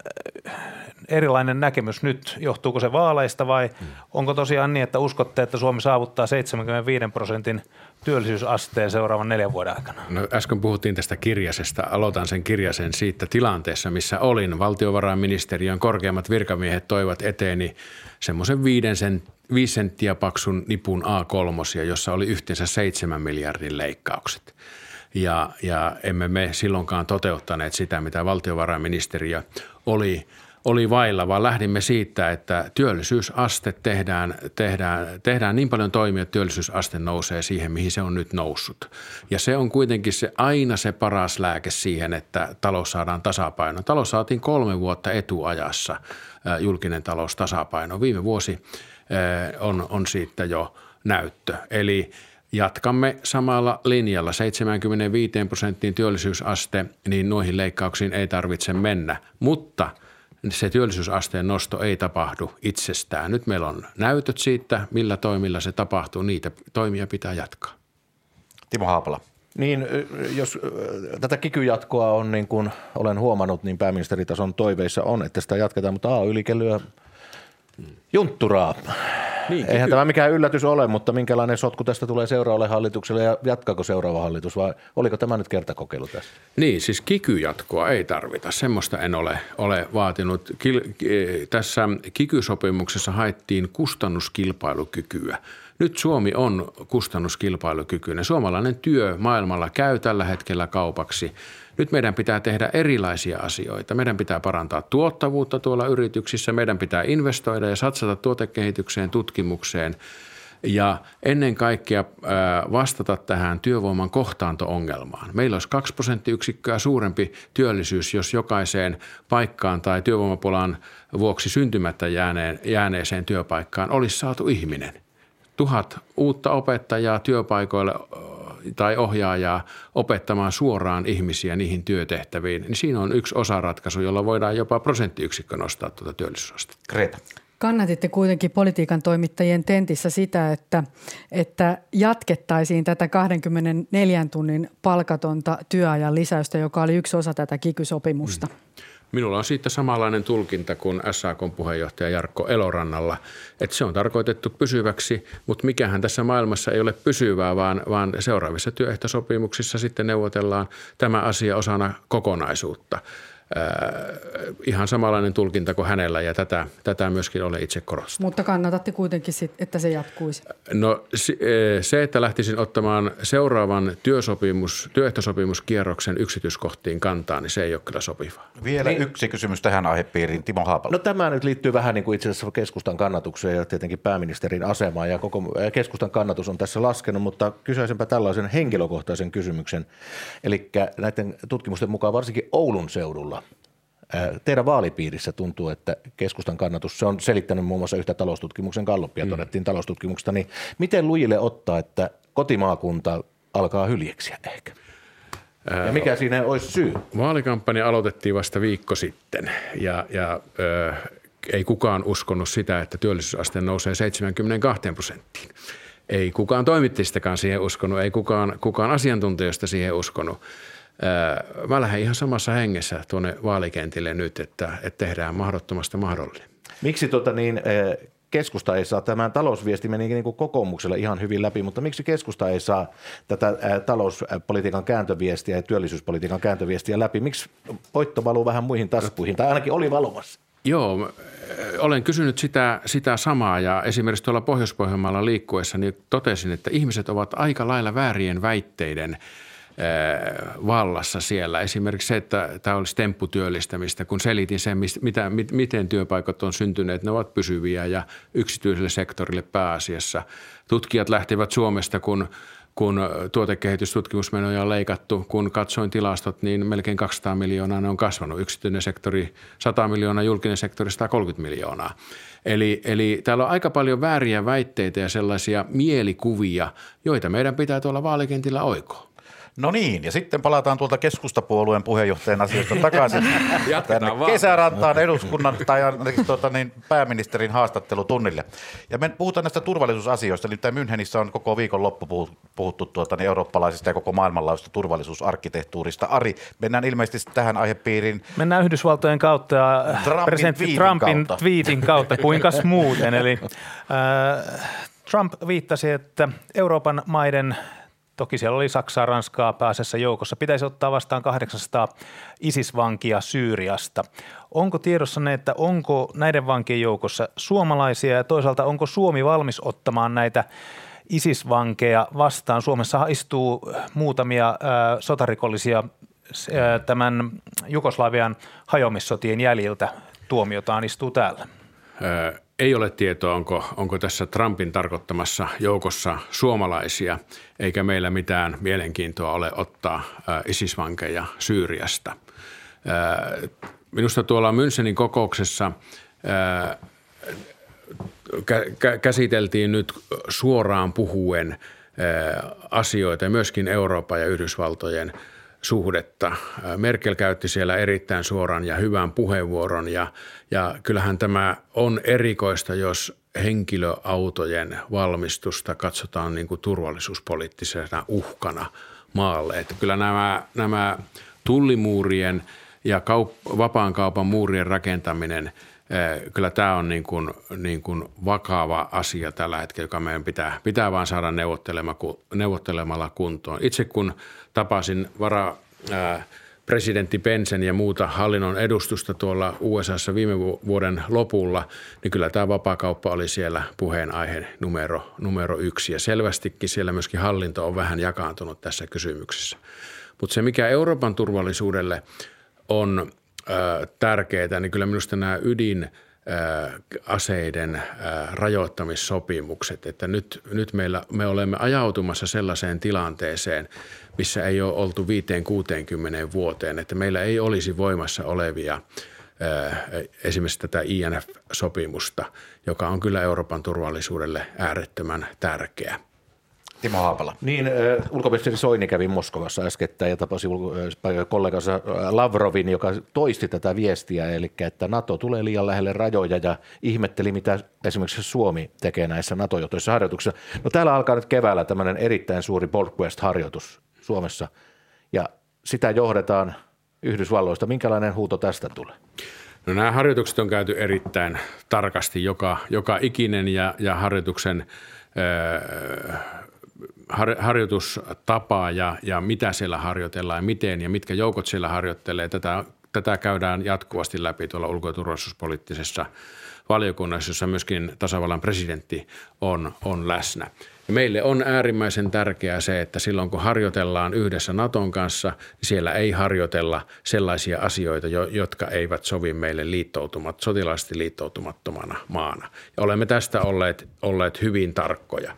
erilainen näkemys nyt? Johtuuko se vaaleista vai onko tosiaan niin, että uskotte, että Suomi saavuttaa 75 prosentin työllisyysasteen seuraavan neljän vuoden aikana? No äsken puhuttiin tästä kirjasesta. Aloitan sen kirjasen siitä tilanteessa, missä olin. Valtiovarainministeriön korkeammat virkamiehet toivat eteeni semmoisen viiden sen, viisi senttiä paksun nipun A3, jossa oli yhteensä seitsemän miljardin leikkaukset. Ja, ja emme me silloinkaan toteuttaneet sitä, mitä valtiovarainministeriö oli – oli vailla, vaan lähdimme siitä, että työllisyysaste tehdään, tehdään, tehdään niin paljon toimia, että työllisyysaste nousee siihen, mihin se on nyt noussut. Ja se on kuitenkin se aina se paras lääke siihen, että talous saadaan tasapaino. Talous saatiin kolme vuotta etuajassa julkinen talous tasapaino. Viime vuosi on, on siitä jo näyttö. Eli jatkamme samalla linjalla 75 prosenttiin työllisyysaste, niin noihin leikkauksiin ei tarvitse mennä. Mutta – se työllisyysasteen nosto ei tapahdu itsestään. Nyt meillä on näytöt siitä, millä toimilla se tapahtuu. Niitä toimia pitää jatkaa. Timo Haapala. Niin, jos tätä kikyjatkoa on niin kuin olen huomannut, niin pääministeritason toiveissa on, että sitä jatketaan, mutta A-ylikelyä juntturaa. Niin, Eihän tämä mikään yllätys ole, mutta minkälainen sotku tästä tulee seuraavalle hallitukselle ja jatkaako seuraava hallitus vai oliko tämä nyt kertakokeilu tässä? Niin, siis kikyjatkoa ei tarvita. Semmoista en ole, ole vaatinut. Kil, tässä kikysopimuksessa haettiin kustannuskilpailukykyä. Nyt Suomi on kustannuskilpailukykyinen. Suomalainen työ maailmalla käy tällä hetkellä kaupaksi – nyt meidän pitää tehdä erilaisia asioita. Meidän pitää parantaa tuottavuutta tuolla yrityksissä, meidän pitää investoida ja satsata tuotekehitykseen, tutkimukseen ja ennen kaikkea vastata tähän työvoiman kohtaanto-ongelmaan. Meillä olisi 2 prosenttiyksikköä suurempi työllisyys, jos jokaiseen paikkaan tai työvoimapulan vuoksi syntymättä jääneen, jääneeseen työpaikkaan olisi saatu ihminen. Tuhat uutta opettajaa työpaikoille tai ohjaajaa opettamaan suoraan ihmisiä niihin työtehtäviin, niin siinä on yksi osaratkaisu, jolla voidaan jopa prosenttiyksikkö nostaa tuota työllisyysastetta. Greta. Kannatitte kuitenkin politiikan toimittajien tentissä sitä, että, että jatkettaisiin tätä 24 tunnin palkatonta työajan lisäystä, joka oli yksi osa tätä kikysopimusta. Mm. Minulla on siitä samanlainen tulkinta kuin SAKn puheenjohtaja Jarkko Elorannalla, että se on tarkoitettu pysyväksi, mutta mikähän tässä maailmassa ei ole pysyvää, vaan, vaan seuraavissa työehtosopimuksissa sitten neuvotellaan tämä asia osana kokonaisuutta – ihan samanlainen tulkinta kuin hänellä ja tätä, tätä myöskin olen itse korostanut. Mutta kannatatte kuitenkin, sit, että se jatkuisi? No e, se, että lähtisin ottamaan seuraavan työsopimus, työehtosopimuskierroksen yksityiskohtiin kantaa, niin se ei ole kyllä sopivaa. Vielä niin. yksi kysymys tähän aihepiiriin. Timo Haapala. No tämä nyt liittyy vähän niin kuin itse asiassa keskustan kannatukseen ja tietenkin pääministerin asemaan ja koko keskustan kannatus on tässä laskenut, mutta kysyisinpä tällaisen henkilökohtaisen kysymyksen. Eli näiden tutkimusten mukaan varsinkin Oulun seudulla Teidän vaalipiirissä tuntuu, että keskustan kannatus, se on selittänyt muun muassa yhtä taloustutkimuksen kalloppia, mm. todettiin taloustutkimuksesta, niin miten lujille ottaa, että kotimaakunta alkaa hyljeksiä ehkä? Ja mikä siinä olisi syy? Vaalikampanja aloitettiin vasta viikko sitten ja, ja ö, ei kukaan uskonut sitä, että työllisyysaste nousee 72 prosenttiin. Ei kukaan toimittajistakaan siihen uskonut, ei kukaan, kukaan asiantuntijoista siihen uskonut mä lähden ihan samassa hengessä tuonne vaalikentille nyt, että, että tehdään mahdottomasta mahdollinen. Miksi tota niin, keskusta ei saa, tämän talousviesti meni niin kuin kokoomukselle ihan hyvin läpi, mutta miksi keskusta ei saa tätä talouspolitiikan kääntöviestiä ja työllisyyspolitiikan kääntöviestiä läpi? Miksi voitto valuu vähän muihin taskuihin, tai ainakin oli valumassa? Joo, olen kysynyt sitä, sitä samaa ja esimerkiksi tuolla Pohjois-Pohjanmaalla liikkuessa niin totesin, että ihmiset ovat aika lailla väärien väitteiden vallassa siellä. Esimerkiksi se, että tämä olisi tempputyöllistämistä, kun selitin sen, mitä, miten työpaikat on syntyneet, ne ovat pysyviä ja yksityiselle sektorille pääasiassa. Tutkijat lähtivät Suomesta, kun kun tuotekehitystutkimusmenoja on leikattu. Kun katsoin tilastot, niin melkein 200 miljoonaa ne on kasvanut. Yksityinen sektori 100 miljoonaa, julkinen sektori 130 miljoonaa. Eli, eli täällä on aika paljon vääriä väitteitä ja sellaisia mielikuvia, joita meidän pitää tuolla vaalikentillä oikoa. No niin, ja sitten palataan tuolta keskustapuolueen puheenjohtajan asioista takaisin tänne kesärantaan eduskunnan tai tuota, niin, pääministerin haastattelutunnille. Ja me puhutaan näistä turvallisuusasioista, eli Münchenissä on koko viikon loppu puhuttu tuota, niin eurooppalaisista ja koko maailmanlaajuisesta turvallisuusarkkitehtuurista. Ari, mennään ilmeisesti tähän aihepiiriin. Mennään Yhdysvaltojen kautta ja Trumpin presidentti Trumpin kautta. tweetin kautta, kuinka muuten. Eli äh, Trump viittasi, että Euroopan maiden Toki siellä oli Saksaa, Ranskaa pääasiassa joukossa. Pitäisi ottaa vastaan 800 ISIS-vankia Syyriasta. Onko tiedossa ne, että onko näiden vankien joukossa suomalaisia ja toisaalta onko Suomi valmis ottamaan näitä ISIS-vankeja vastaan? Suomessa istuu muutamia äh, sotarikollisia äh, tämän Jugoslavian hajomissotien jäljiltä. Tuomiotaan istuu täällä. Ei ole tietoa, onko, onko tässä Trumpin tarkoittamassa joukossa suomalaisia, eikä meillä mitään mielenkiintoa ole ottaa isisvankeja Syyriasta. Minusta tuolla Münchenin kokouksessa käsiteltiin nyt suoraan puhuen asioita, myöskin Euroopan ja Yhdysvaltojen – suhdetta. Merkel käytti siellä erittäin suoran ja hyvän puheenvuoron ja, ja kyllähän tämä on erikoista, jos henkilöautojen valmistusta katsotaan niin kuin turvallisuuspoliittisena uhkana maalle. Että kyllä nämä, nämä tullimuurien ja kaup- vapaan kaupan muurien rakentaminen – kyllä tämä on niin kuin, niin kuin vakava asia tällä hetkellä, joka meidän pitää, pitää vaan saada neuvottelemalla kuntoon. Itse kun tapasin vara presidentti Pensen ja muuta hallinnon edustusta tuolla USAssa viime vuoden lopulla, niin kyllä tämä vapaakauppa oli siellä puheenaihe numero, numero yksi. Ja selvästikin siellä myöskin hallinto on vähän jakaantunut tässä kysymyksessä. Mutta se, mikä Euroopan turvallisuudelle on tärkeää, niin kyllä minusta nämä ydin aseiden rajoittamissopimukset, että nyt, nyt meillä, me olemme ajautumassa sellaiseen tilanteeseen, missä ei ole oltu 5-60 vuoteen, että meillä ei olisi voimassa olevia esimerkiksi tätä INF-sopimusta, joka on kyllä Euroopan turvallisuudelle äärettömän tärkeä. Timo Haapala. Niin, äh, ulkoministeri Soini kävi Moskovassa äskettäin ja tapasi kollegansa Lavrovin, joka toisti tätä viestiä, eli että NATO tulee liian lähelle rajoja ja ihmetteli, mitä esimerkiksi Suomi tekee näissä NATO-johtoissa harjoituksissa. No täällä alkaa nyt keväällä tämmöinen erittäin suuri Quest-harjoitus Suomessa ja sitä johdetaan Yhdysvalloista. Minkälainen huuto tästä tulee? No nämä harjoitukset on käyty erittäin tarkasti joka, joka ikinen ja, ja harjoituksen öö, har, harjoitustapaa ja, ja mitä siellä harjoitellaan ja miten ja mitkä joukot siellä harjoittelee. Tätä, tätä käydään jatkuvasti läpi tuolla ulko- ja turvallisuuspoliittisessa valiokunnassa, jossa myöskin tasavallan presidentti on, on läsnä. Ja meille on äärimmäisen tärkeää se, että silloin kun harjoitellaan yhdessä Naton kanssa, niin siellä ei harjoitella sellaisia asioita, jotka eivät sovi meille liittoutumat, sotilaasti liittoutumattomana maana. Ja olemme tästä olleet, olleet hyvin tarkkoja.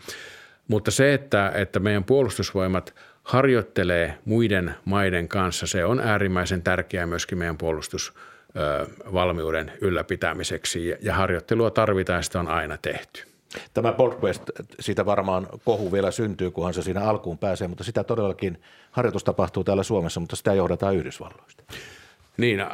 Mutta se, että, että meidän puolustusvoimat harjoittelee muiden maiden kanssa, se on äärimmäisen tärkeää myöskin meidän puolustusvalmiuden ylläpitämiseksi ja harjoittelua tarvitaan, sitä on aina tehty. Tämä Boltquest, siitä varmaan kohu vielä syntyy, kunhan se siinä alkuun pääsee, mutta sitä todellakin harjoitus tapahtuu täällä Suomessa, mutta sitä johdetaan Yhdysvalloista. Niin,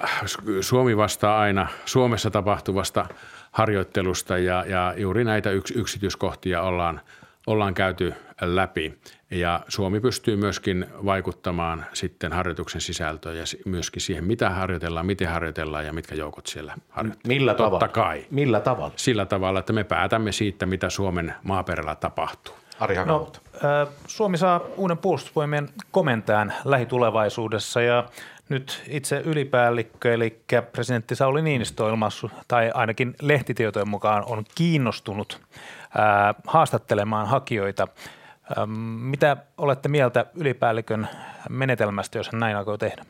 Suomi vastaa aina Suomessa tapahtuvasta harjoittelusta ja, ja juuri näitä yks, yksityiskohtia ollaan – ollaan käyty läpi ja Suomi pystyy myöskin vaikuttamaan sitten harjoituksen sisältöön ja myöskin siihen, mitä harjoitellaan, miten harjoitellaan ja mitkä joukot siellä harjoitellaan. Millä Totta tavalla? kai. Millä tavalla? Sillä tavalla, että me päätämme siitä, mitä Suomen maaperällä tapahtuu. Ari no, Suomi saa uuden puolustusvoimien komentajan lähitulevaisuudessa ja Nyt itse ylipäällikkö, eli presidentti Sauli Niinistö ilmaissut, tai ainakin lehtitietojen mukaan on kiinnostunut haastattelemaan hakijoita. Mitä olette mieltä ylipäällikön menetelmästä, jos hän näin aikoo tehdä?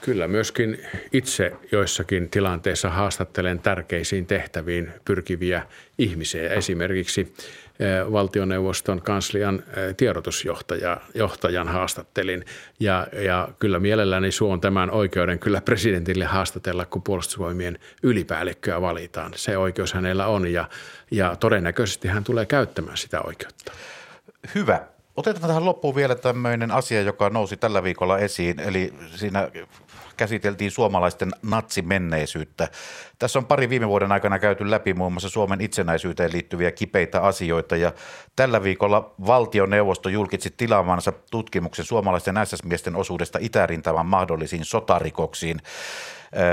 Kyllä myöskin itse joissakin tilanteissa haastattelen tärkeisiin tehtäviin pyrkiviä ihmisiä. Esimerkiksi valtioneuvoston kanslian tiedotusjohtajan haastattelin. Ja, ja kyllä mielelläni suon tämän oikeuden kyllä presidentille haastatella, kun puolustusvoimien ylipäällikköä valitaan. Se oikeus hänellä on ja, ja todennäköisesti hän tulee käyttämään sitä oikeutta. Hyvä. Otetaan tähän loppuun vielä tämmöinen asia, joka nousi tällä viikolla esiin, eli siinä käsiteltiin suomalaisten natsimenneisyyttä. Tässä on pari viime vuoden aikana käyty läpi muun muassa Suomen itsenäisyyteen liittyviä kipeitä asioita ja tällä viikolla valtioneuvosto julkitsi tilaamansa tutkimuksen suomalaisten SS-miesten osuudesta itärintaman mahdollisiin sotarikoksiin.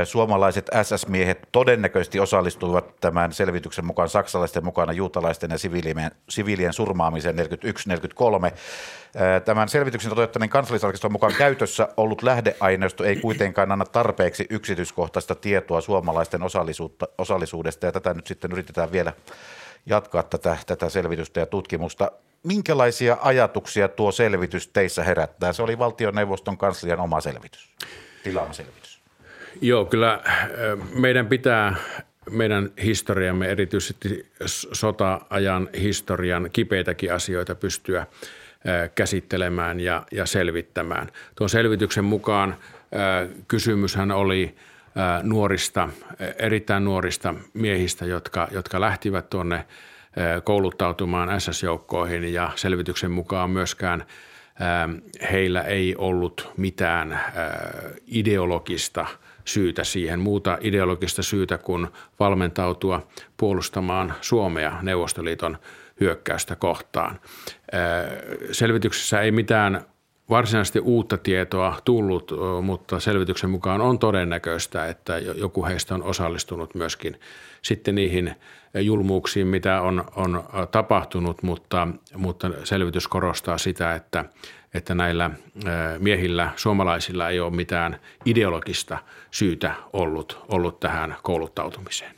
Suomalaiset SS-miehet todennäköisesti osallistuivat tämän selvityksen mukaan saksalaisten mukana juutalaisten ja siviilien, siviilien surmaamiseen 41-43. Tämän selvityksen toteuttaneen kansallisarkiston mukaan käytössä ollut lähdeaineisto ei kuitenkaan anna tarpeeksi yksityiskohtaista tietoa suomalaisten osallisuudesta ja tätä nyt sitten yritetään vielä jatkaa tätä, tätä selvitystä ja tutkimusta. Minkälaisia ajatuksia tuo selvitys teissä herättää? Se oli valtioneuvoston kanslian oma selvitys, tilaama selvitys. Joo, kyllä meidän pitää meidän historiamme, erityisesti sota-ajan historian kipeitäkin asioita pystyä käsittelemään ja, ja selvittämään. Tuon selvityksen mukaan kysymyshän oli nuorista, erittäin nuorista miehistä, jotka, jotka lähtivät tuonne kouluttautumaan SS-joukkoihin ja selvityksen mukaan myöskään heillä ei ollut mitään ideologista – syytä siihen, muuta ideologista syytä kuin valmentautua puolustamaan Suomea Neuvostoliiton hyökkäystä kohtaan. Selvityksessä ei mitään varsinaisesti uutta tietoa tullut, mutta selvityksen mukaan on todennäköistä, että joku heistä on osallistunut myöskin sitten niihin julmuuksiin, mitä on, on tapahtunut, mutta, mutta selvitys korostaa sitä, että että näillä miehillä, suomalaisilla ei ole mitään ideologista syytä ollut, ollut tähän kouluttautumiseen.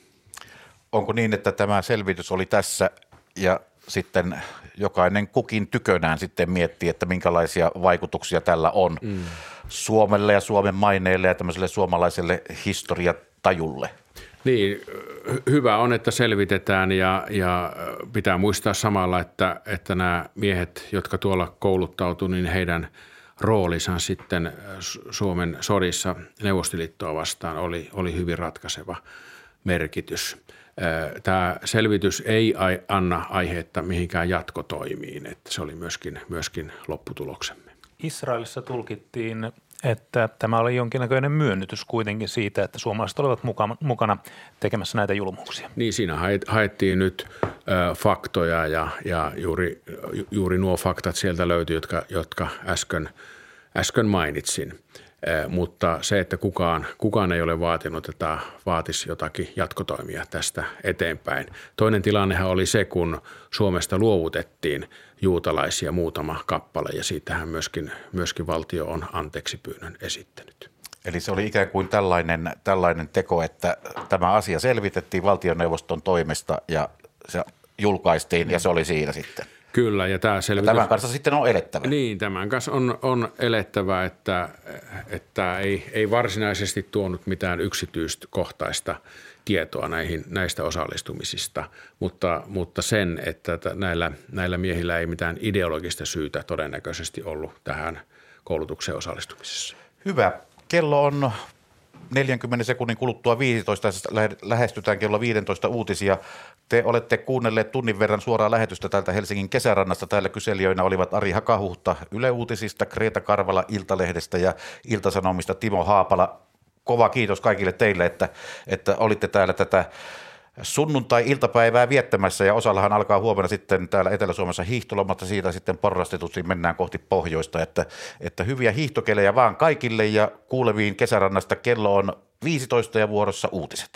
Onko niin, että tämä selvitys oli tässä ja sitten jokainen kukin tykönään sitten miettii, että minkälaisia vaikutuksia tällä on mm. Suomelle ja Suomen maineille ja tämmöiselle suomalaiselle historiatajulle? Niin, hyvä on, että selvitetään ja, ja pitää muistaa samalla, että, että nämä miehet, jotka tuolla kouluttautuivat, niin heidän roolinsa sitten Suomen sodissa Neuvostoliittoa vastaan oli, oli hyvin ratkaiseva merkitys. Tämä selvitys ei anna aiheetta mihinkään jatkotoimiin, että se oli myöskin, myöskin lopputuloksemme. Israelissa tulkittiin että tämä oli jonkinnäköinen myönnytys kuitenkin siitä, että suomalaiset olivat mukana tekemässä näitä julmuuksia. Niin, siinä haettiin nyt faktoja ja, ja juuri, juuri nuo faktat sieltä löytyi, jotka, jotka äsken, äsken mainitsin. Mutta se, että kukaan, kukaan ei ole vaatinut, että vaatisi jotakin jatkotoimia tästä eteenpäin. Toinen tilannehan oli se, kun Suomesta luovutettiin – juutalaisia muutama kappale ja siitähän myöskin, myöskin valtio on anteeksi pyynnön esittänyt. Eli se oli ikään kuin tällainen, tällainen teko, että tämä asia selvitettiin valtioneuvoston toimesta ja se julkaistiin ja se oli siinä sitten. Kyllä, ja tämä selvitys... Ja tämän kanssa sitten on elettävä. Niin, tämän kanssa on, on elettävä, että, että ei, ei varsinaisesti tuonut mitään yksityiskohtaista tietoa näihin, näistä osallistumisista, mutta, mutta sen, että näillä, näillä miehillä ei mitään ideologista syytä todennäköisesti ollut tähän koulutukseen osallistumisessa. Hyvä. Kello on 40 sekunnin kuluttua 15, lähestytään kello 15 uutisia. Te olette kuunnelleet tunnin verran suoraa lähetystä täältä Helsingin kesärannasta. Täällä kyselijöinä olivat Ari Hakahuhta Yle Uutisista, Kreta Karvala Iltalehdestä ja Iltasanomista Timo Haapala kova kiitos kaikille teille, että, että olitte täällä tätä sunnuntai-iltapäivää viettämässä ja osallahan alkaa huomenna sitten täällä Etelä-Suomessa hiihtolomatta siitä sitten porrastetusti mennään kohti pohjoista, että, että hyviä hiihtokelejä vaan kaikille ja kuuleviin kesärannasta kello on 15 ja vuorossa uutiset.